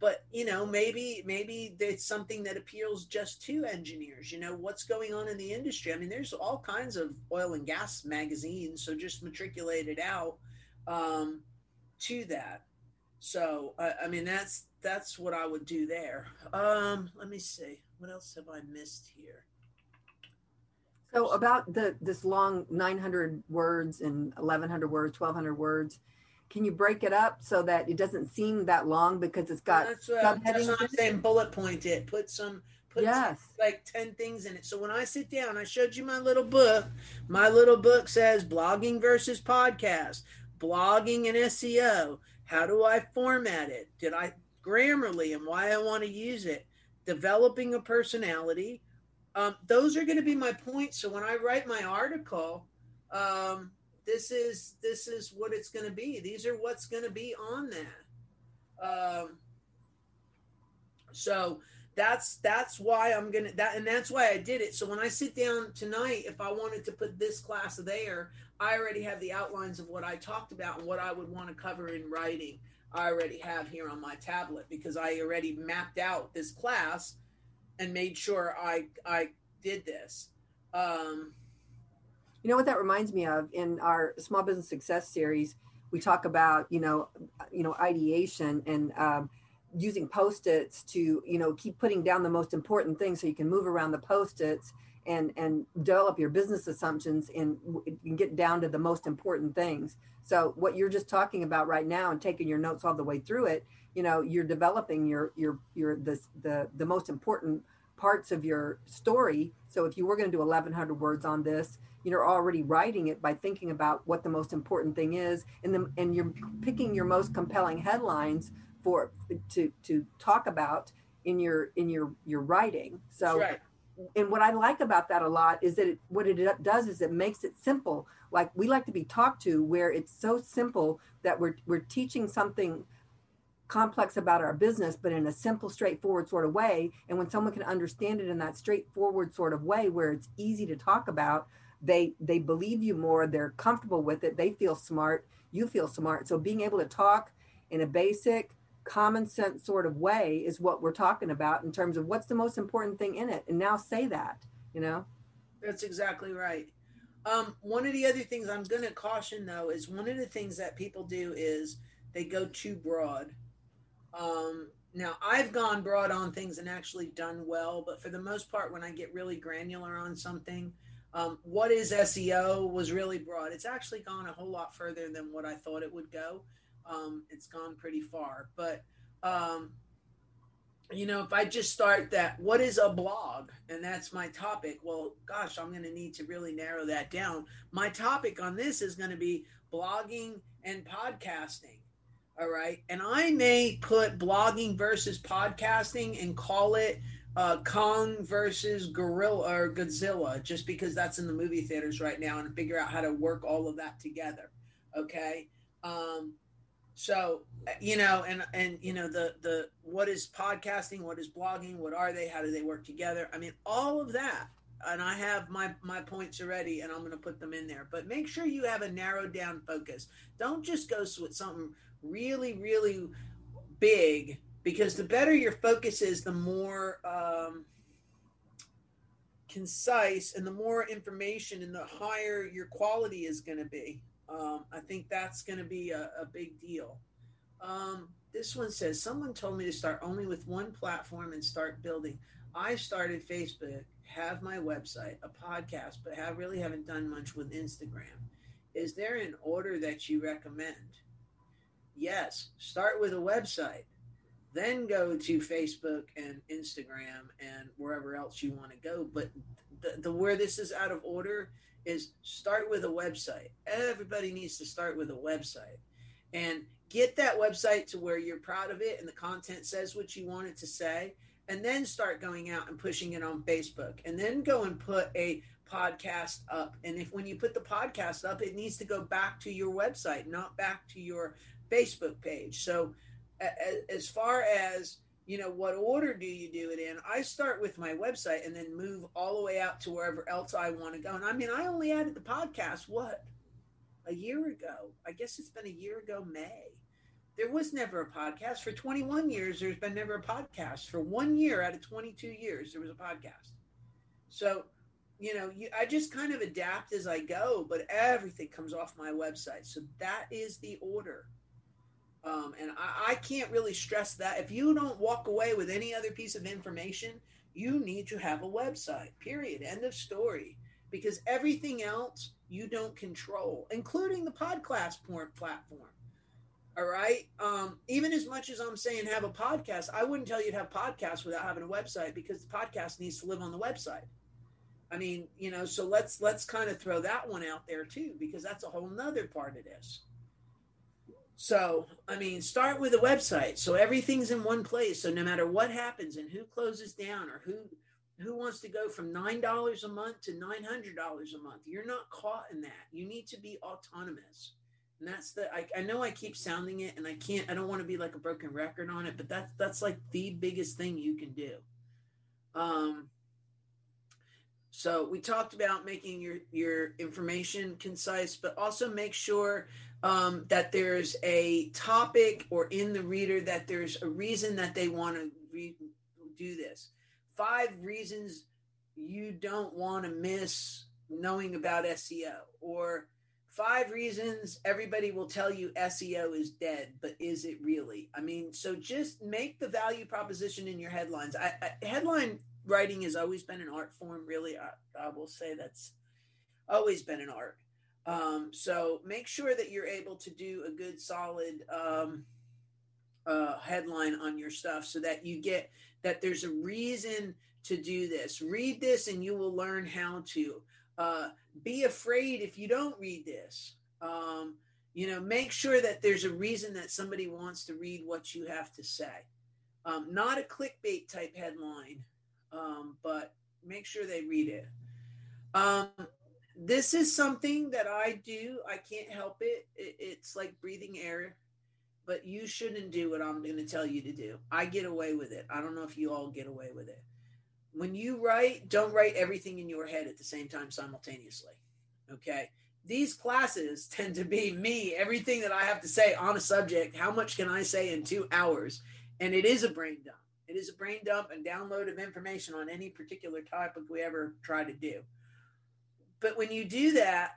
but you know maybe maybe it's something that appeals just to engineers you know what's going on in the industry i mean there's all kinds of oil and gas magazines so just matriculate it out um, to that so I, I mean that's that's what i would do there um, let me see what else have i missed here so about the this long 900 words and 1100 words 1200 words can you break it up so that it doesn't seem that long because it's got that's, uh, subheadings? That's what I'm saying. Bullet point it. Put some. Put yes. Some, like ten things in it. So when I sit down, I showed you my little book. My little book says blogging versus podcast, blogging and SEO. How do I format it? Did I Grammarly and why I want to use it? Developing a personality. Um, those are going to be my points. So when I write my article, um, this is this is what it's going to be. These are what's going to be on that. Um, so that's that's why I'm gonna that and that's why I did it. So when I sit down tonight, if I wanted to put this class there, I already have the outlines of what I talked about and what I would want to cover in writing. I already have here on my tablet because I already mapped out this class and made sure I I did this. Um, you know what that reminds me of in our small business success series, we talk about you know, you know, ideation and um, using post-its to you know keep putting down the most important things so you can move around the post-its and and develop your business assumptions and, and get down to the most important things. So what you're just talking about right now and taking your notes all the way through it, you know, you're developing your your your the the the most important parts of your story. So if you were going to do 1100 words on this, you're already writing it by thinking about what the most important thing is and then and you're picking your most compelling headlines for to to talk about in your in your your writing so right. And what i like about that a lot is that it, what it does is it makes it simple like we like to be talked to where it's so simple that we're we're teaching something complex about our business, but in a simple, straightforward sort of way. And when someone can understand it in that straightforward sort of way where it's easy to talk about, they they believe you more they're comfortable with it they feel smart you feel smart so being able to talk in a basic common sense sort of way is what we're talking about in terms of what's the most important thing in it. And now say that you know? That's exactly right. Um, one of the other things i'm going to caution though is one of the things that people do is they go too broad. Um, now i've gone broad on things and actually done well but for the most part when i get really granular on something um, what is seo was really broad. It's actually gone a whole lot further than what i thought it would go um, it's gone pretty far. But um, you know, if I just start that, what is a blog? And that's my topic. Well, gosh, I'm going to need to really narrow that down. My topic on this is going to be blogging and podcasting. All right. And I may put blogging versus podcasting and call it uh, Kong versus Gorilla or Godzilla, just because that's in the movie theaters right now and figure out how to work all of that together. Okay. Um, so, you know, and and you know the the what is podcasting, what is blogging, what are they, how do they work together? I mean, all of that. And I have my my points already, and I'm going to put them in there. But make sure you have a narrowed down focus. Don't just go with something really, really big, because the better your focus is, the more um, concise and the more information and the higher your quality is going to be. Um, I think that's going to be a, a, big deal. Um, this one says someone told me to start only with one platform and start building. I started Facebook, have my website, a podcast, but have really haven't done much with Instagram. Is there an order that you recommend? Yes, start with a website, then go to Facebook and Instagram and wherever else you want to go. But the, the where this is out of order is start with a website. Everybody needs to start with a website and get that website to where you're proud of it and the content says what you want it to say and then start going out and pushing it on Facebook and then go and put a podcast up and if when you put the podcast up it needs to go back to your website not back to your Facebook page so as far as you know, what order do you do it in? I start with my website and then move all the way out to wherever else I want to go. And I mean, I only added the podcast, what, a year ago? I guess it's been a year ago, May. There was never a podcast. For 21 years, there's been never a podcast. For one year out of 22 years, there was a podcast. So, you know, you, I just kind of adapt as I go, but everything comes off my website. So that is the order. Um, and I, I can't really stress that. If you don't walk away with any other piece of information, you need to have a website, period. End of story. Because everything else you don't control, including the podcast platform. All right. Um, even as much as I'm saying have a podcast, I wouldn't tell you to have podcasts without having a website because the podcast needs to live on the website. I mean, you know, so let's let's kind of throw that one out there too, because that's a whole nother part of this. So, I mean, start with a website. So everything's in one place. So no matter what happens and who closes down or who who wants to go from nine dollars a month to nine hundred dollars a month, you're not caught in that. You need to be autonomous. And that's the I, I know I keep sounding it and I can't I don't want to be like a broken record on it, but that's that's like the biggest thing you can do. Um so we talked about making your your information concise, but also make sure um, that there's a topic or in the reader that there's a reason that they want to re- do this. Five reasons you don't want to miss knowing about SEO, or five reasons everybody will tell you SEO is dead, but is it really? I mean, so just make the value proposition in your headlines. I, I, headline writing has always been an art form, really. I, I will say that's always been an art. Um, so make sure that you're able to do a good solid um, uh, headline on your stuff so that you get that there's a reason to do this. Read this and you will learn how to. Uh, be afraid if you don't read this. Um, you know, make sure that there's a reason that somebody wants to read what you have to say. Um, not a clickbait type headline, um, but make sure they read it. This is something that I do. I can't help it. it. It's like breathing air, but you shouldn't do what I'm going to tell you to do. I get away with it. I don't know if you all get away with it. When you write, don't write everything in your head at the same time simultaneously. Okay. these classes tend to be me, everything that I have to say on a subject. How much can I say in two hours? And it is a brain dump. It is a brain dump and download of information on any particular topic we ever try to do. But when you do that,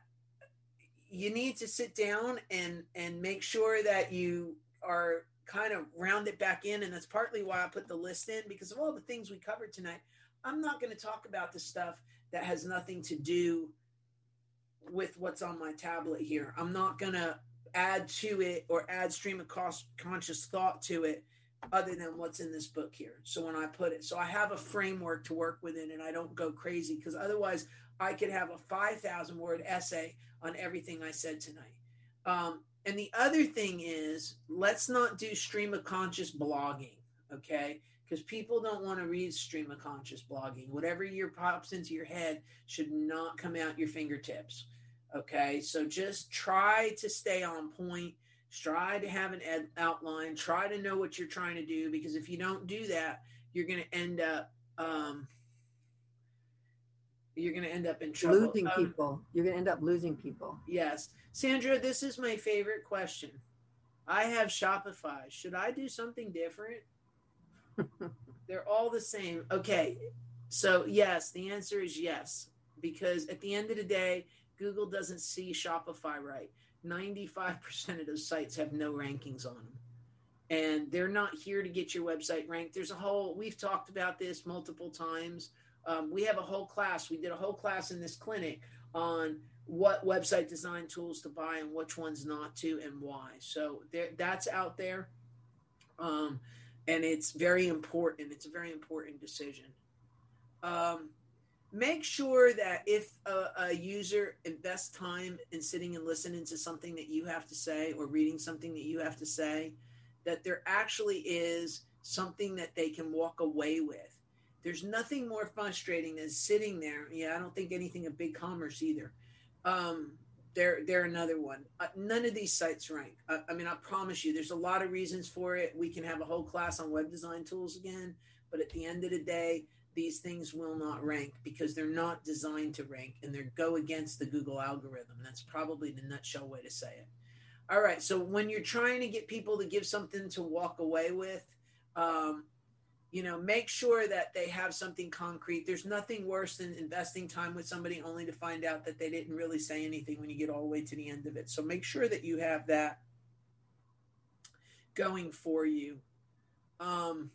you need to sit down and and make sure that you are kind of round it back in and that's partly why I put the list in because of all the things we covered tonight. I'm not going to talk about the stuff that has nothing to do with what's on my tablet here. I'm not going to add to it or add stream of cost, conscious thought to it other than what's in this book here. So when I put it, so I have a framework to work within and I don't go crazy because otherwise I could have a 5,000 word essay on everything I said tonight. Um, and the other thing is, let's not do stream of conscious blogging, okay? Because people don't want to read stream of conscious blogging. Whatever your pops into your head should not come out your fingertips, okay? So just try to stay on point. Try to have an ed- outline. Try to know what you're trying to do because if you don't do that, you're going to end up um, you're going to end up in trouble. Losing um, people. You're going to end up losing people. Yes. Sandra, this is my favorite question. I have Shopify. Should I do something different? They're all the same. Okay. So, yes, the answer is yes. Because at the end of the day, Google doesn't see Shopify right. 95% of those sites have no rankings on them. And they're not here to get your website ranked. There's a whole, we've talked about this multiple times um, we have a whole class. We did a whole class in this clinic on what website design tools to buy and which ones not to and why. So there, that's out there. Um, and it's very important. It's a very important decision. Um, make sure that if a, a, user invests time in sitting and listening to something that you have to say or reading something that you have to say, that there actually is something that they can walk away with there's nothing more frustrating than sitting there. Yeah, I don't think anything of BigCommerce either. Um, they're they're another one. Uh, none of these sites rank. Uh, I mean, I promise you, there's a lot of reasons for it. We can have a whole class on web design tools again, but at the end of the day, these things will not rank because they're not designed to rank and they're go against the Google algorithm. That's probably the nutshell way to say it. All right, so when you're trying to get people to give something to walk away with, um, you know make sure that they have something concrete. There's nothing worse than investing time with somebody only to find out that they didn't really say anything when you get all the way to the end of it. So make sure that you have that going for you. Um,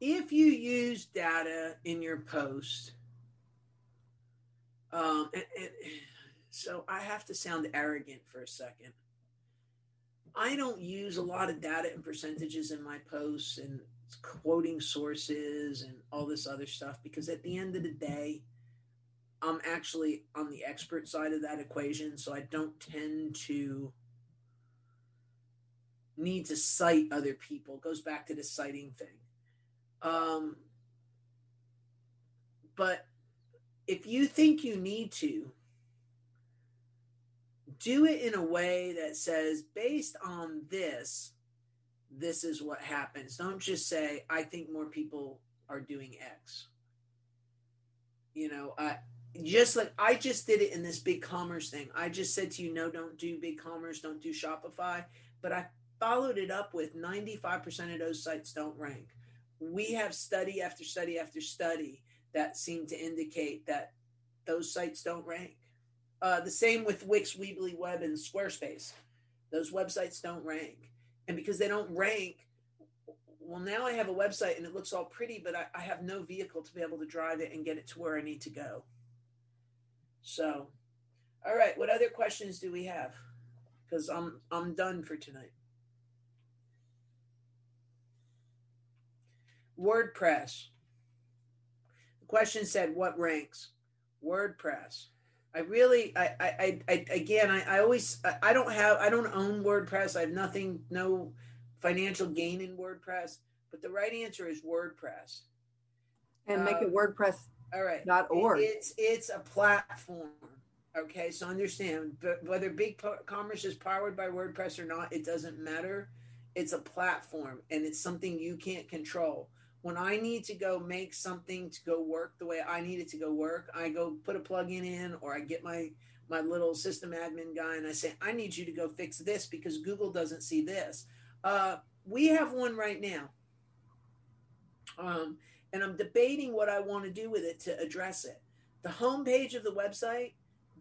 if you use data in your post um, and, and, so i have to sound arrogant for a second I don't use a lot of data and percentages in my posts and quoting sources and all this other stuff because at the end of the day, I'm actually on the expert side of that equation. So I don't tend to need to cite other people. It goes back to the citing thing. Um, but if you think you need to, do it in a way that says, based on this, this is what happens. Don't just say, I think more people are doing X. You know, I just like I just did it in this BigCommerce thing. I just said to you, no, don't do BigCommerce, don't do Shopify. But I followed it up with 95% of those sites don't rank. We have study after study after study that seem to indicate that those sites don't rank. Uh, the same with Wix, Weebly Web, and Squarespace. Those websites don't rank. And because they don't rank well now i have a website and it looks all pretty but I, I, have no vehicle to be able to drive it and get it to where i need to go. So all right what other questions do we have? Because i'm i'm done for tonight. WordPress. The question said what ranks? WordPress I really, I, I, I again, I, I always, I don't have, I don't own WordPress. I have nothing, no financial gain in WordPress. But the right answer is WordPress. And make it uh, WordPress. All right. Dot org. It's it's a platform. Okay, so understand, but whether Big Commerce is powered by WordPress or not, it doesn't matter. It's a platform, and it's something you can't control when I need to go make something to go work the way I need it to go work, I go put a plugin in or I get my my little system admin guy and I say, I need you to go fix this because Google doesn't see this. Uh, we have one right now. Um, and I'm debating what I want to do with it to address it. The homepage of the website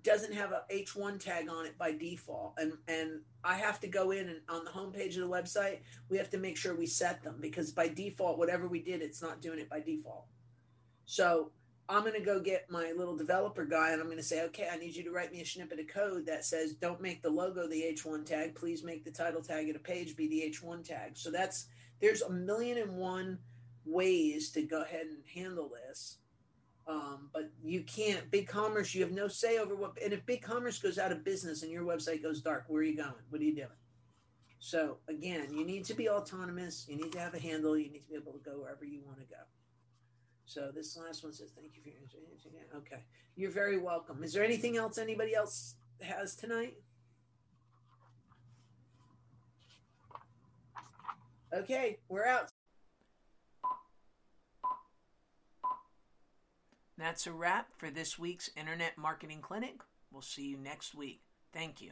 doesn't have a H1 tag on it by default. And and I have to go in and on the homepage of the website, we have to make sure we set them because by default, whatever we did, it's not doing it by default. So I'm going to go get my little developer guy and I'm going to say, okay, I need you to write me a snippet of code that says, don't make the logo the H1 tag. Please make the title tag of a page be the H1 tag. So that's, there's a million and one ways to go ahead and handle this. Um, but you can't BigCommerce. You have no say over what. And if BigCommerce goes out of business and your website goes dark, where are you going? What are you doing? So again, you need to be autonomous. You need to have a handle. You need to be able to go wherever you want to go. So this last one says, "Thank you for your answer." Okay, you're very welcome. Is there anything else anybody else has tonight? Okay, we're out. That's a wrap for this week's Internet Marketing Clinic. We'll see you next week. Thank you.